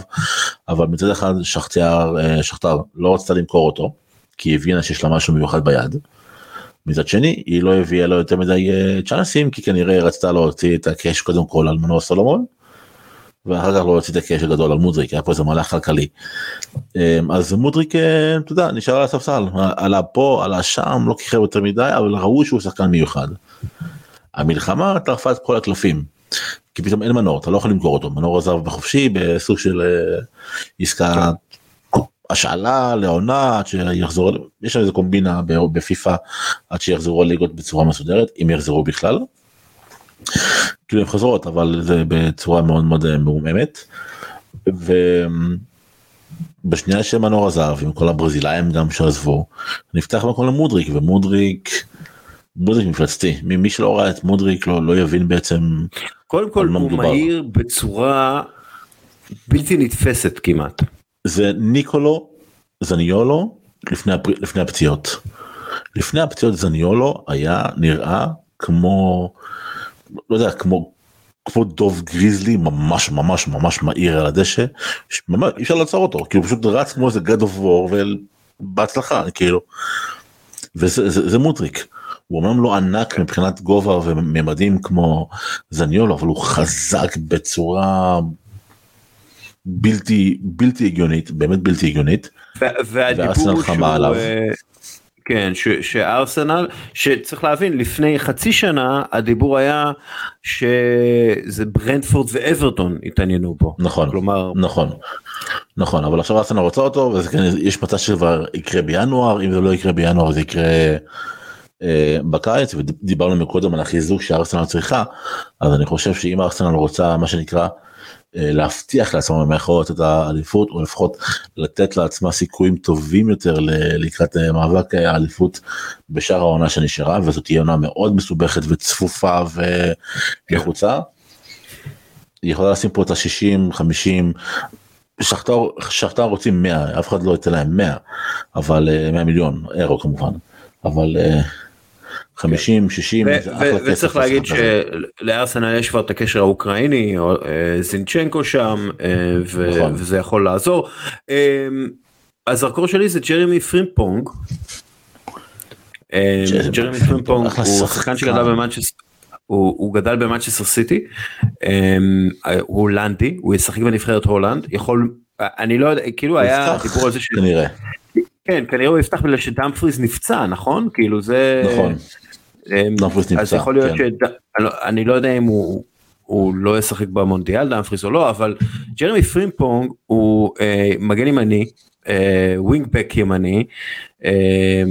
אבל מצד אחד שכתר אה, שכתר לא רצתה למכור אותו כי היא הבינה שיש לה משהו מיוחד ביד. מצד שני היא לא הביאה לו יותר מדי אה, צ'אנסים כי כנראה רצתה להוציא את הקאש קודם כל על מנור סולומון. ואחר כך לא הוציא את הקאש הגדול על מודריק היה פה איזה מהלך כלכלי. אמ, אז מודריק אה, אתה יודע נשאר על הספסל עלה פה עלה שם לא כיכב יותר מדי אבל ראו שהוא שחקן מיוחד. המלחמה טרפה את כל הקלפים. כי פתאום אין מנור אתה לא יכול למכור אותו מנור עזב בחופשי בסוג של אה, עסקה השאלה לעונה עד שיחזור יש איזה קומבינה בפיפא עד שיחזרו הליגות בצורה מסודרת אם יחזרו בכלל. כאילו הם חוזרות אבל זה בצורה מאוד מאוד אה, מעוממת. ו... בשנייה שמנור עזב עם כל הברזילאים גם שעזבו נפתח מקום למודריק ומודריק מודריק מפלצתי מי שלא ראה את מודריק לא, לא יבין בעצם קודם כל הוא מדובר. מהיר בצורה בלתי נתפסת כמעט. זה ניקולו זניולו לפני, הפ... לפני הפציעות. לפני הפציעות זניולו היה נראה כמו לא יודע כמו כמו דוב גריזלי ממש ממש ממש מהיר על הדשא ממש אי אפשר לעצור אותו כי הוא פשוט רץ כמו איזה God of War ובהצלחה כאילו. וזה זה, זה מוטריק. הוא אמנם לא ענק מבחינת גובה וממדים כמו זניולו אבל הוא חזק בצורה בלתי בלתי הגיונית באמת בלתי הגיונית. והדיבור שהוא עליו. כן ש, שארסנל שצריך להבין לפני חצי שנה הדיבור היה שזה ברנדפורד ואברטון התעניינו בו. נכון כלומר נכון נכון אבל עכשיו ארסנל רוצה אותו וזה כן יש מצב שכבר יקרה בינואר אם זה לא יקרה בינואר זה יקרה אה, בקיץ ודיברנו מקודם על החיזוק שארסנל צריכה אז אני חושב שאם ארסנל רוצה מה שנקרא להבטיח לעצמה במרכאות את האליפות או לפחות לתת לעצמה סיכויים טובים יותר לקראת אה, מאבק האליפות בשאר העונה שנשארה וזאת תהיה עונה מאוד מסובכת וצפופה ולחוצה. היא יכולה לשים פה את ה-60 50 שכתר רוצים 100 אף אחד לא ייתן להם 100 אבל 100 אה, מיליון אירו כמובן אבל 50 60 וצריך להגיד שלארסנל יש כבר את הקשר האוקראיני אה, זינצ'נקו שם אה, נכון. וזה יכול לעזור. אה, הזרקור שלי זה ג'רמי פרימפונג. ג'רמי פרימפונג הוא שחקן שגדל במנצ'סטר. הוא, הוא גדל במנצ'סטר סיטי, הוא הולנדי, הוא ישחק בנבחרת הולנד, יכול, אני לא יודע, כאילו היה דיבור על זה ש... כנראה. כן, כנראה הוא יפתח בגלל שדאמפריז נפצע, נכון? כאילו זה... נכון. אמ, אז יכול להיות כן. שאני לא יודע אם הוא הוא לא ישחק במונדיאל דאמפריס או לא אבל ג'רמי פרימפונג הוא אה, מגן ימני אה, wingback ימני אה,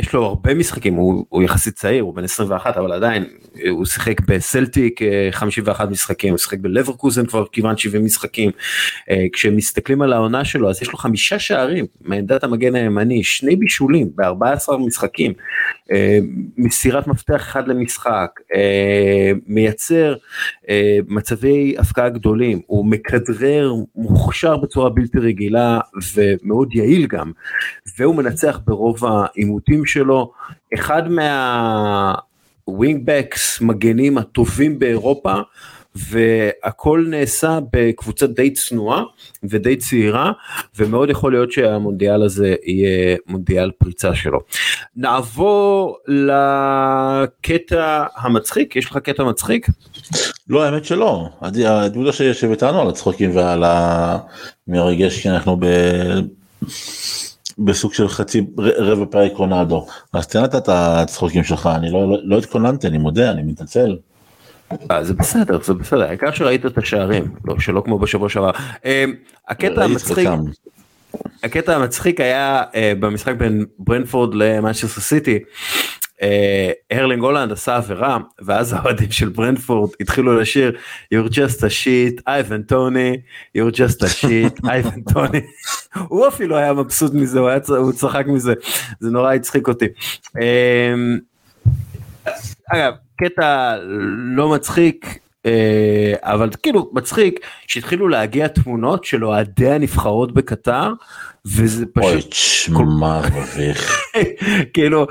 יש לו הרבה משחקים הוא, הוא יחסית צעיר הוא בן 21 אבל עדיין הוא שיחק בסלטיק 51 אה, משחקים הוא שיחק בלוורקוזן כבר כמעט 70 משחקים. אה, כשמסתכלים על העונה שלו אז יש לו חמישה שערים מעמדת המגן הימני שני בישולים ב-14 משחקים. אה, מסירת מפתח אחד למשחק מייצר מצבי הפקעה גדולים הוא מכדרר מוכשר בצורה בלתי רגילה ומאוד יעיל גם והוא מנצח ברוב העימותים שלו אחד מהווינגבקס מגנים הטובים באירופה והכל נעשה בקבוצה די צנועה ודי צעירה ומאוד יכול להיות שהמונדיאל הזה יהיה מונדיאל פריצה שלו. נעבור לקטע המצחיק יש לך קטע מצחיק? לא האמת שלא הדמות שיושב איתנו על הצחוקים ועל המרגש כי אנחנו ב... בסוג של חצי רבע פרק רונלדו אז תן את הצחוקים שלך אני לא, לא, לא התכוננתי אני מודה אני מתנצל. אה, זה בסדר זה בסדר העיקר שראית את השערים לא שלא כמו בשבוע שעבר. אה, הקטע המצחיק הקטע המצחיק היה אה, במשחק בין ברנטפורד למנצ'סטר סיטי ארלינג הולאנד עשה עבירה ואז האוהדים של ברנטפורד התחילו לשיר you're just a shit Ivan Toney you're just a shit Ivan Toney הוא אפילו היה מבסוט מזה הוא, היה, הוא צחק מזה זה נורא הצחיק אותי. אמ, אגב קטע לא מצחיק אה, אבל כאילו מצחיק שהתחילו להגיע תמונות של אוהדי הנבחרות בקטר וזה פשוט שמע מביך כאילו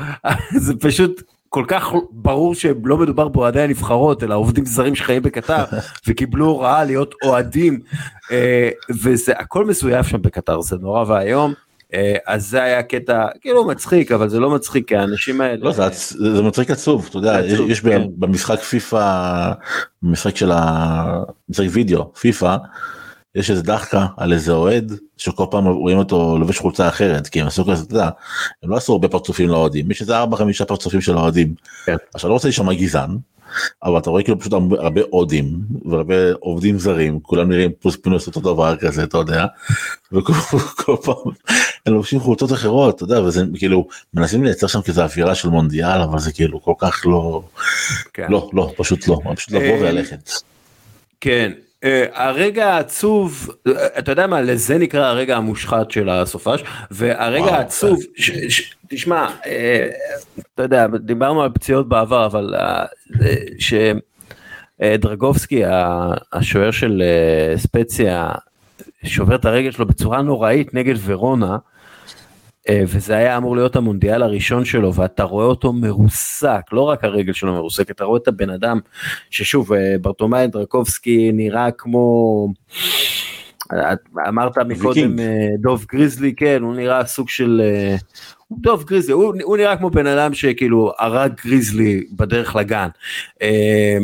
זה פשוט כל כך ברור שלא מדובר באוהדי הנבחרות אלא עובדים זרים שחיים בקטר וקיבלו הוראה להיות אוהדים אה, וזה הכל מזויף שם בקטר זה נורא ואיום. אה, אז זה היה קטע כאילו מצחיק אבל זה לא מצחיק כי האנשים האלה לא, זה, זה מצחיק עצוב אתה יודע עצוב, יש כן. במשחק פיפא משחק של המשחק וידאו פיפא יש איזה דחקה על איזה אוהד שכל פעם רואים אותו לובש חולצה אחרת כי הם עשו כזה אתה יודע הם לא עשו הרבה פרצופים לאוהדים יש איזה 4 5 פרצופים של אוהדים. כן. עכשיו לא רוצה להישמע גזען אבל אתה רואה כאילו פשוט הרבה הודים והרבה עובדים זרים כולם נראים פלוס פינוס אותו דבר כזה אתה יודע. וכל פעם הם לובשים חולצות אחרות אתה יודע וזה כאילו מנסים לייצר שם כזה אווירה של מונדיאל אבל זה כאילו כל כך לא כן. לא לא פשוט לא פשוט לבוא אה, וללכת. כן אה, הרגע העצוב, אתה יודע מה, לזה נקרא הרגע המושחת של הסופש, והרגע וואו, העצוב, ש- ש- תשמע, אה, אתה יודע, דיברנו על פציעות בעבר, אבל אה, אה, שדרגובסקי, השוער של ספציה, שובר את הרגל שלו בצורה נוראית נגד ורונה, וזה היה אמור להיות המונדיאל הראשון שלו ואתה רואה אותו מרוסק לא רק הרגל שלו מרוסק אתה רואה את הבן אדם ששוב אה, ברטומאי דרקובסקי נראה כמו את אמרת מקודם. אה, דוב גריזלי כן הוא נראה סוג של אה, דוב גריזלי הוא, הוא נראה כמו בן אדם שכאילו הרג גריזלי בדרך לגן. אה,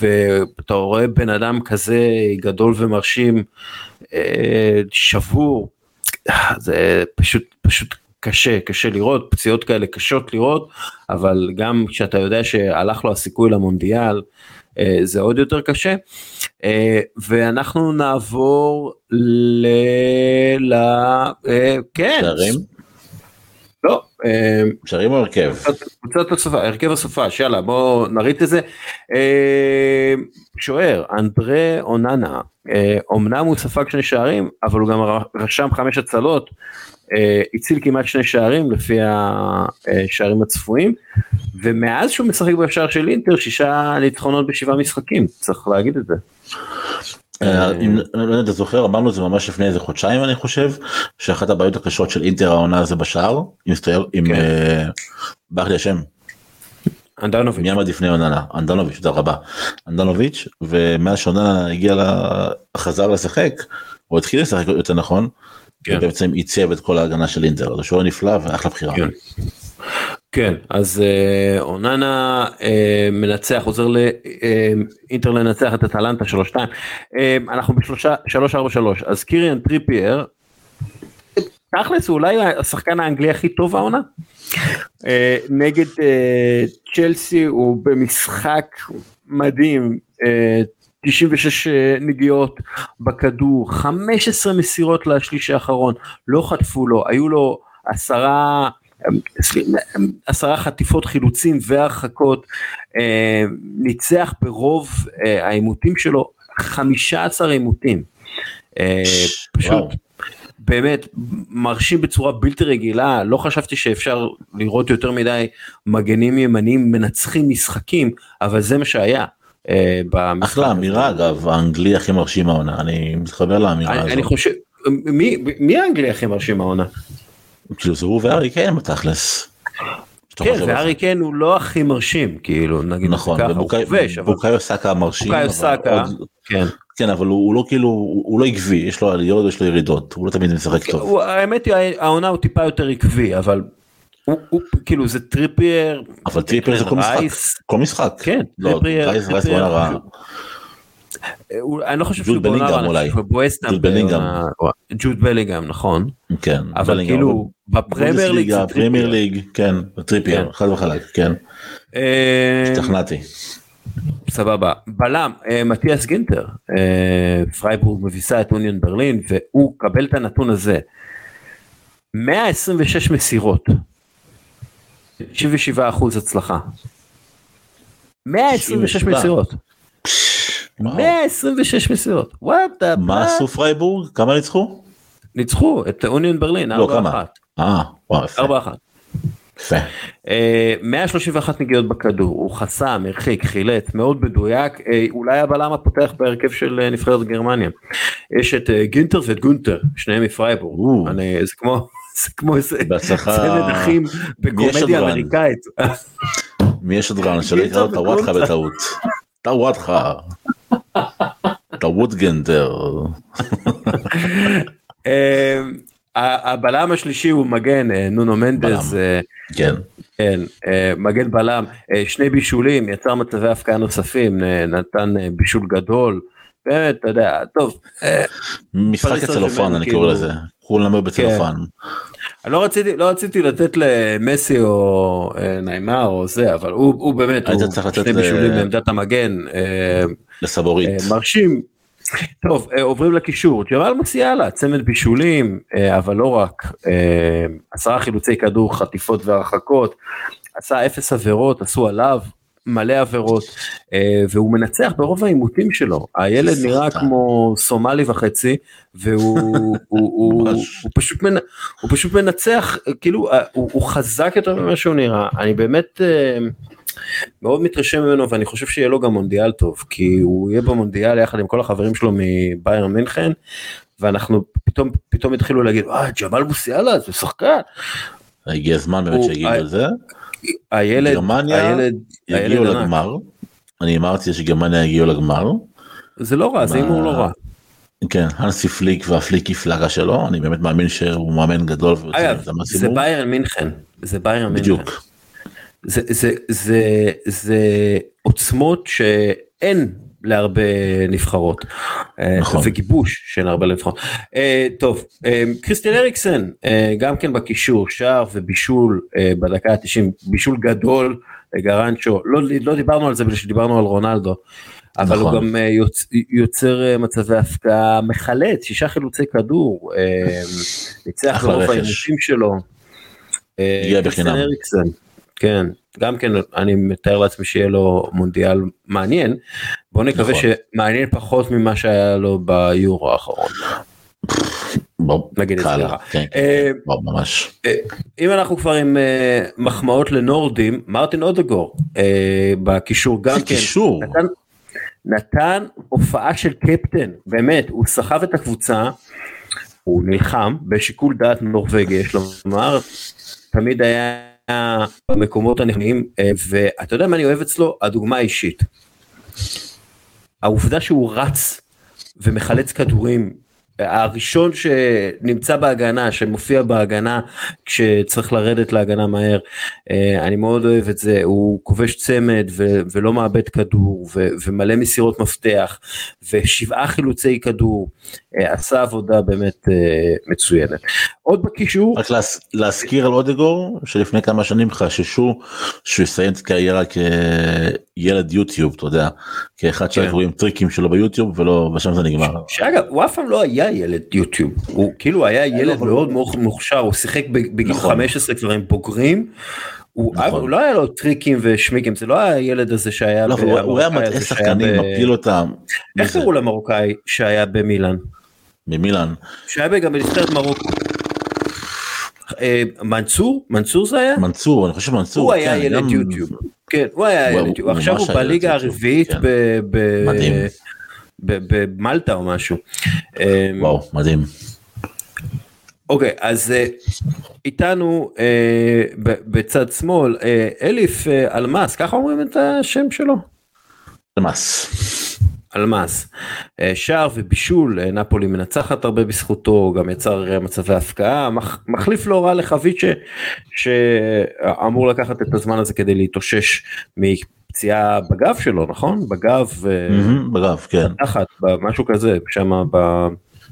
ואתה רואה בן אדם כזה גדול ומרשים אה, שבור זה פשוט פשוט קשה קשה לראות פציעות כאלה קשות לראות אבל גם כשאתה יודע שהלך לו הסיכוי למונדיאל אה, זה עוד יותר קשה אה, ואנחנו נעבור ל... ל... אה, כן שערים? אה, שערים או הרכב? קבוצת הסופה, הרכב הסופש, יאללה בוא נריץ את זה. אה, שוער, אנדרה אוננה, אה, אומנם הוא ספג שני שערים, אבל הוא גם רשם חמש הצלות, אה, הציל כמעט שני שערים לפי השערים הצפויים, ומאז שהוא משחק בשער של אינטר, שישה ניצחונות בשבעה משחקים, צריך להגיד את זה. אה, אם לא יודע אם אתה זוכר אמרנו את זה ממש לפני איזה חודשיים אני חושב שאחת הבעיות הקשות של אינטר העונה זה בשער עם כן. אה, ברח לי השם אנדנוביץ'. מי עמד לפני אוננה אנדנוביץ' תודה רבה אנדנוביץ' ומאז שאוננה הגיע ל- חזר לשחק או התחיל לשחק יותר נכון. כן. בעצם עיצב את כל ההגנה של אינטר זה שוער נפלא ואחלה בחירה. כן. כן, אז אה, אוננה אה, מנצח, עוזר לאינטר לנצח את אטלנטה 3-2. אה, אנחנו בשלושה, 3-4-3, אז קיריאן טריפייר, תכלס הוא אולי השחקן האנגלי הכי טוב העונה. אה, נגד אה, צ'לסי הוא במשחק מדהים, אה, 96 נגיעות בכדור, 15 מסירות לשליש האחרון, לא חטפו לו, היו לו עשרה, סליחה, עשרה חטיפות חילוצים והרחקות, אה, ניצח ברוב אה, העימותים שלו 15 עימותים. אה, פשוט. באמת מרשים בצורה בלתי רגילה, לא חשבתי שאפשר לראות יותר מדי מגנים ימניים מנצחים משחקים, אבל זה מה שהיה. אחלה. אמירה אגב האנגלי הכי מרשים העונה אני מתחבר לאמירה אני, אני הזאת. חושב, מי האנגלי הכי מרשים העונה? כאילו זה הוא והארי קיין בתכלס. כן. והארי קיין הוא לא הכי מרשים, כאילו, נגיד נכון, ככה, הוא כובש, אבל בוקאיו סאקה מרשים, בוקאיו סאקה, כן. כן אבל הוא הוא לא כאילו הוא לא עקבי יש לו עליות יש לו ירידות הוא לא תמיד משחק טוב. הוא, האמת היא, העונה הוא טיפה יותר עקבי, אבל הוא, הוא כאילו זה טריפייר, אבל טריפר זה כל משחק כל משחק. כן, לא, טריפייר, טריפייר, אני לא חושב שהוא בעונה אולי. ג'וד בלינגהם. בעונה- ג'וד בלינגהם נכון, כן. אבל כאילו בפרמייר ליג פרמייר. ליג כן טריפייר כן. חד וחלק כן אה, השתכנעתי. סבבה. בלם, אה, מתיאס גינטר, אה, פרייבורג מביסה את אוניון ברלין, והוא קבל את הנתון הזה. 126 מסירות. 97 אחוז הצלחה. 126 77. מסירות. וואו. 126 מסירות. what the מה עשו פרייבורג כמה ניצחו? ניצחו את אוניון ברלין, לא, 4-1. כמה? אה וואו יפה. 4-1. יפה. אה, 131 נגיעות בכדור, הוא חסם, הרחיק, חילץ, מאוד מדויק, אה, אולי הבלם הפותח בהרכב של אה, נבחרת גרמניה. יש את גינטר ואת גונטר, שניהם מפרייבורג. אני- זה כמו... זה כמו איזה. צמד אחים בקומדיה? אמריקאית. מי יש שדרן שלא יקרא טוואטחה וגונטר. בטעות. טוואטחה. טוואטגנדר. אה, ה- הבלם השלישי הוא מגן, אה, נונו מנדס. אה, כן. כן, אה, מגן בלם, שני בישולים, יצר מצבי הפקעה נוספים, נתן בישול גדול, באמת, אתה יודע, טוב, משחק הצלופן אני כאילו- קורא לזה. כולם בצלופן. לא רציתי, לא רציתי לתת למסי או אה, ניימר או זה, אבל הוא, הוא באמת, היית הוא צריך לתת שני ל- בישולים בעמדת המגן, אה, לסבורית. אה, מרשים. טוב, אה, עוברים לקישור, ג'מאל מוסיאלה, צמד בישולים, אה, אבל לא רק, אה, עשרה חילוצי כדור, חטיפות והרחקות, עשה אפס עבירות, עשו עליו, מלא עבירות אה, והוא מנצח ברוב העימותים שלו הילד נראה כמו סומלי וחצי והוא הוא, הוא, הוא, פשוט מנצח כאילו אה, הוא, חזק יותר ממה שהוא נראה אני באמת אה, מאוד מתרשם ממנו ואני חושב שיהיה לו גם מונדיאל טוב כי הוא יהיה במונדיאל יחד עם כל החברים שלו מביירן מינכן ואנחנו פתאום פתאום התחילו להגיד אה ג'מאל מוסיאלה זה שחקן. הגיע הזמן באמת שיגידו על זה. הילד, גרמניה הילד, יגיעו לגמר. אני אמרתי שגרמניה יגיעו לגמר. זה לא רע, זה הימור לא רע. כן, הנסי פליק והפליקי פלאגה שלו, אני באמת מאמין שהוא מאמן גדול. זה ביירן מינכן, זה ביירן מינכן. בדיוק. זה, זה, זה, זה עוצמות שאין להרבה נבחרות נכון. וגיבוש של הרבה נבחרות. טוב קריסטיאן אריקסן גם כן בקישור שער ובישול בדקה ה-90 בישול גדול גרנצ'ו לא, לא דיברנו על זה בגלל שדיברנו על רונלדו. אבל נכון. הוא גם יוצ, יוצר מצבי הפקעה מחלץ שישה חילוצי כדור ניצח ברוב האנושים שלו. הגיע בחינם. כן גם כן אני מתאר לעצמי שיהיה לו מונדיאל מעניין בוא נקווה נכון. שמעניין פחות ממה שהיה לו ביורו האחרון. נגיד את זה ככה. כן, כן, אה, ממש. אה, אם אנחנו כבר עם אה, מחמאות לנורדים מרטין אודגור בקישור גם כן. קישור. נתן, נתן הופעה של קפטן באמת הוא סחב את הקבוצה. הוא נלחם בשיקול דעת נורבגי יש לומר תמיד היה במקומות הנכונים ואתה יודע מה אני אוהב אצלו הדוגמה האישית. העובדה שהוא רץ ומחלץ כדורים הראשון שנמצא בהגנה שמופיע בהגנה כשצריך לרדת להגנה מהר אני מאוד אוהב את זה הוא כובש צמד ו- ולא מאבד כדור ו- ומלא מסירות מפתח ושבעה חילוצי כדור עשה עבודה באמת מצוינת. עוד בקישור רק להז, להזכיר על אודגור שלפני כמה שנים חששו שהוא יסיים את הקריירה כילד יוטיוב אתה יודע כאחד כן. שרואים טריקים שלו ביוטיוב ולא ושם זה נגמר. שאגב הוא אף פעם לא היה ילד יוטיוב הוא כאילו היה ילד מאוד מוכשר הוא שיחק בגיל נכון. 15 כבר עם בוגרים. הוא, נכון. הוא לא היה לו טריקים ושמיקים זה לא היה הילד הזה שהיה לא, הוא, הוא היה מטעה שחקנים מפיל אותם. איך קראו למרוקאי שהיה במילאן? במילאן. שהיה גם בנבחרת מרוקו. אה, מנצור מנצור זה היה מנצור אני חושב מנצור הוא היה ילד יוטיוב כן הוא היה ילד עכשיו הוא בליגה הרביעית כן. במלטה או משהו. אה, וואו מדהים. אוקיי אז אה, איתנו בצד שמאל אליף אלמאס ככה אומרים את השם שלו. אלמאס. אלמאס. אה, שער ובישול, אה, נפולי מנצחת הרבה בזכותו, גם יצר אה, מצבי הפקעה, מחליף לא רע לחביץ' שאמור לקחת את הזמן הזה כדי להתאושש מפציעה בגב שלו, נכון? בגב. בגב, כן. תחת, משהו כזה, שם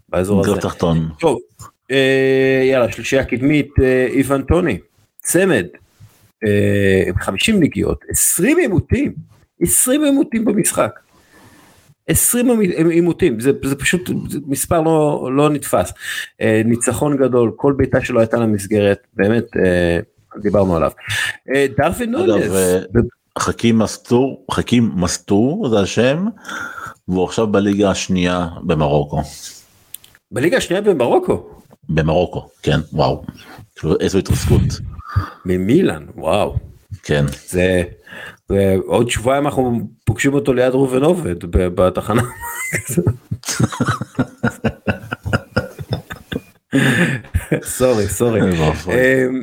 באזור הזה. תחתון. טוב, יאללה, שלישייה קדמית, איוון טוני, צמד, 50 נגיעות, 20 עימותים, 20 עימותים במשחק. 20 עימותים זה, זה פשוט מספר לא, לא נתפס אה, ניצחון גדול כל בעיטה שלו הייתה למסגרת באמת אה, דיברנו עליו. אה, דרווין נונס. חכים מסטור חכים מסטור זה השם והוא עכשיו בליגה השנייה במרוקו. בליגה השנייה במרוקו? במרוקו כן וואו איזו התרסקות. ממילן וואו. כן. זה ועוד שבועיים אנחנו פוגשים אותו ליד ראובן עובד בתחנה. סורי סורי. אמ,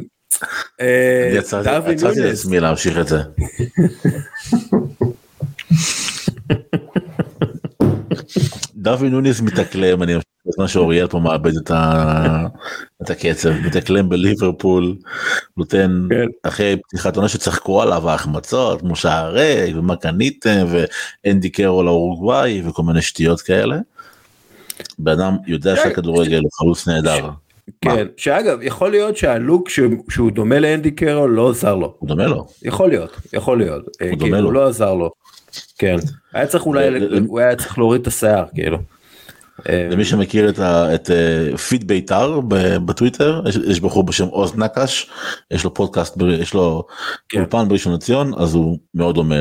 אה, יצאתי לעצמי להמשיך את זה. דוד נוניס מתאקלם אני חושב בזמן שאוריאל פה מאבד את, ה... את הקצב מתאקלם בליברפול נותן כן. אחרי פתיחת עונה שצחקו עליו ההחמצות כמו שערי ומה קניתם ואנדי קרו לאורוגוואי וכל מיני שטויות כאלה. בן אדם יודע כן. שהכדורגל הוא חלוץ נהדר. כן, שאגב יכול להיות שהלוק שהוא דומה לאנדי קרו לא עזר לו. הוא דומה לו. יכול להיות, יכול להיות. הוא אה, דומה כאילו, לו. הוא לא עזר לו. כן. היה צריך אולי, הוא היה צריך להוריד את השיער כאילו. אה, למי שמכיר את, ה, את uh, פיד בית"ר בטוויטר יש, יש בחור בשם עוז נקש יש לו פודקאסט יש לו כן. אולפן בראשון לציון אז הוא מאוד דומה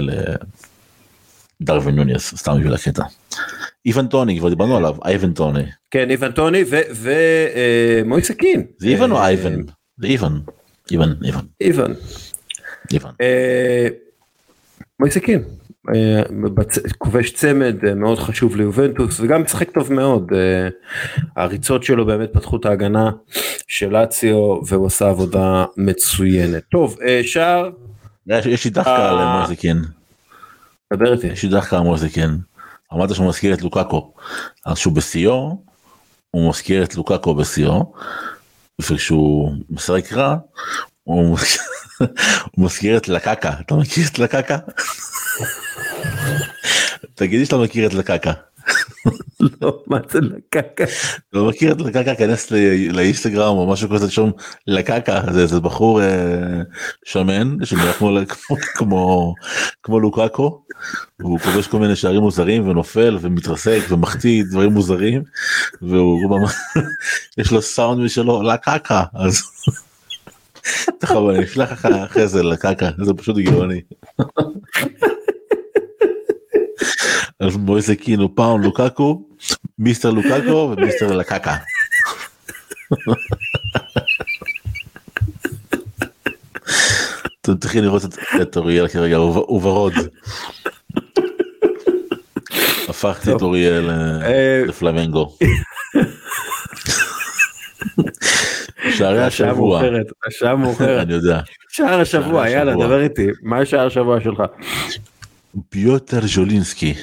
לדרווין נוניס סתם בשביל הקטע. איוון טוני כבר דיברנו עליו אייבן טוני כן איוון טוני ומויסה קין. זה איוון או אה, אייבן? זה איוון. איוון איוון איוון. איוון. אה, מויסה קין. כובש צמד אה, מאוד חשוב ליובנטוס וגם משחק טוב מאוד אה, הריצות שלו באמת פתחו את ההגנה של לאציו והוא עשה עבודה מצוינת טוב אה, שער יש לי אה. על מוזיקין דבר איתי יש לי דווקא על מוזיקין. אמרת שהוא מזכיר את לוקאקו אז שהוא בשיאו הוא מזכיר את לוקאקו בשיאו וכשהוא משחק רע הוא מזכיר את לקקה אתה מכיר את לקקה? תגידי שאתה מכיר את לקקה. לא מה זה לקקה לא מכיר את לקקה כנס לאינסטגרם או משהו כזה שם לקקה זה איזה בחור אה, שמן שנראה כמו כמו כמו לוקאקו. הוא כובש כל מיני שערים מוזרים ונופל ומתרסק ומחטיא דברים מוזרים והוא ממש יש לו סאונד משלו לקקה אז. תכף אני אשלח לך אחרי זה לקקה זה פשוט גאוני. אז מויזה קינו פאון לוקקו מיסטר לוקקו ומיסטר לקקה. אתם צריכים לראות את- אוריאל כרגע הוא ורוד. הפכתי את. אוריאל אה, אה, לפלמנגו. שערי השבוע. השעה מאוחרת אני יודע. שער השבוע יאללה. דבר איתי מה שער השבוע שלך. פיוטר ז'ולינסקי.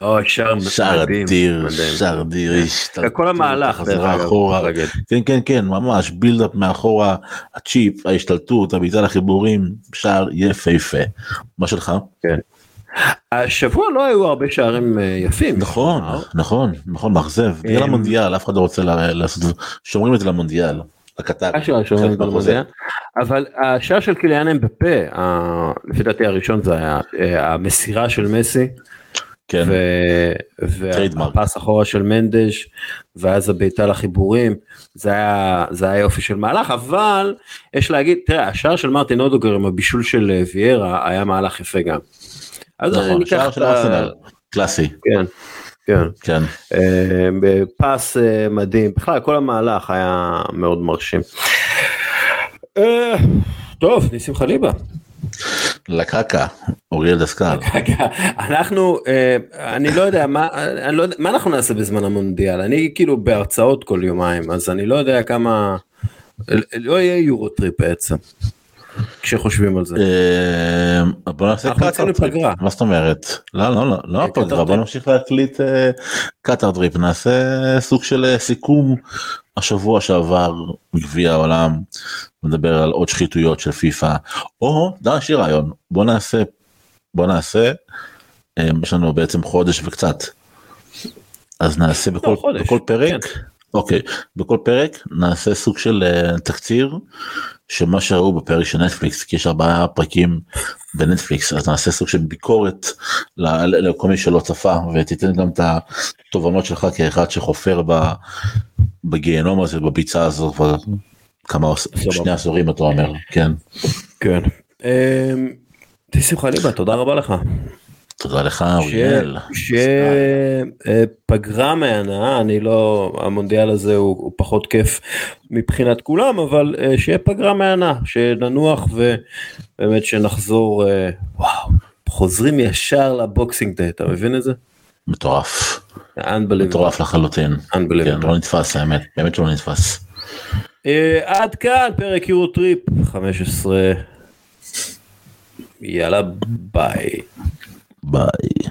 או שער שער מדהים, אדיר, מדהים. שער אדיר, השתלטות, כל המהלך דרך חזרה אגב, אחורה. כן כן כן ממש בילדאפ מאחורה, הצ'יפ, ההשתלטות, הבעיטה לחיבורים, שער יפהפה. מה שלך? השבוע לא היו הרבה שערים אה, יפים. נכון אה? נכון נכון מאכזב, בגלל אמ, המונדיאל אף אחד לא רוצה לעשות, שומרים את זה למונדיאל. הקטר. השער מהחוזה. במונדיאל. אבל השער של קיליאן אמבפה, ה- לפי דעתי הראשון זה היה אה, המסירה של מסי, כן, trademark. וה pass אחורה של מנדס, ואז הבעיטה לחיבורים, זה היה, זה היה יופי של מהלך, אבל יש להגיד, תראה, השער של מרטין אודגור עם הבישול של אה, ויירה היה מהלך יפה גם. אז נכון, שער של ארסנל, קלאסי, כן, כן. כן. אה, ב pass אה, מדהים בכלל כל המהלך היה מאוד מרשים. אה, טוב ניסים חליבה לקקה, אוריאל דסקל. אנחנו אה, אני לא יודע מה אני לא יודע מה אנחנו נעשה בזמן המונדיאל אני כאילו בהרצאות כל יומיים אז אני לא יודע כמה לא יהיה יורו טריפ בעצם. כשחושבים על זה. אה, בוא נעשה. לפגרה. מה זאת אומרת? לא לא לא לא אה, הפגרה בוא. נמשיך להקליט אה, קטר טריפ נעשה סוג של סיכום השבוע שעבר בגביע העולם נדבר על עוד שחיתויות של פיפא או יש לי רעיון בוא נעשה בוא נעשה יש לנו בעצם חודש וקצת אז נעשה בכל לא, חודש, בכל פרק כן. אוקיי בכל פרק נעשה סוג של אה, תקציר שמה שראו בפרק של נטפליקס כי יש ארבעה פרקים בנטפליקס אז נעשה סוג של ביקורת לכל מי שלא צפה ותיתן גם את התובנות שלך כאחד שחופר בגיהנום הזה בביצה הזו כבר כמה. שני עשורים אתה אומר כן כן. חליבה תודה רבה לך. תודה לך אוריאל. שיהיה, אה, מהנה אני לא המונדיאל הזה הוא, הוא פחות כיף מבחינת כולם אבל אה, שיהיה פגרה מהנה שננוח ובאמת שנחזור אה, וואו חוזרים ישר לבוקסינג דיי אתה מבין את זה? מטורף. מטורף לחלוטין כן. לא נתפס האמת באמת שלא נתפס. עד כאן פרק יורו טריפ 15 יאללה ביי. Bye.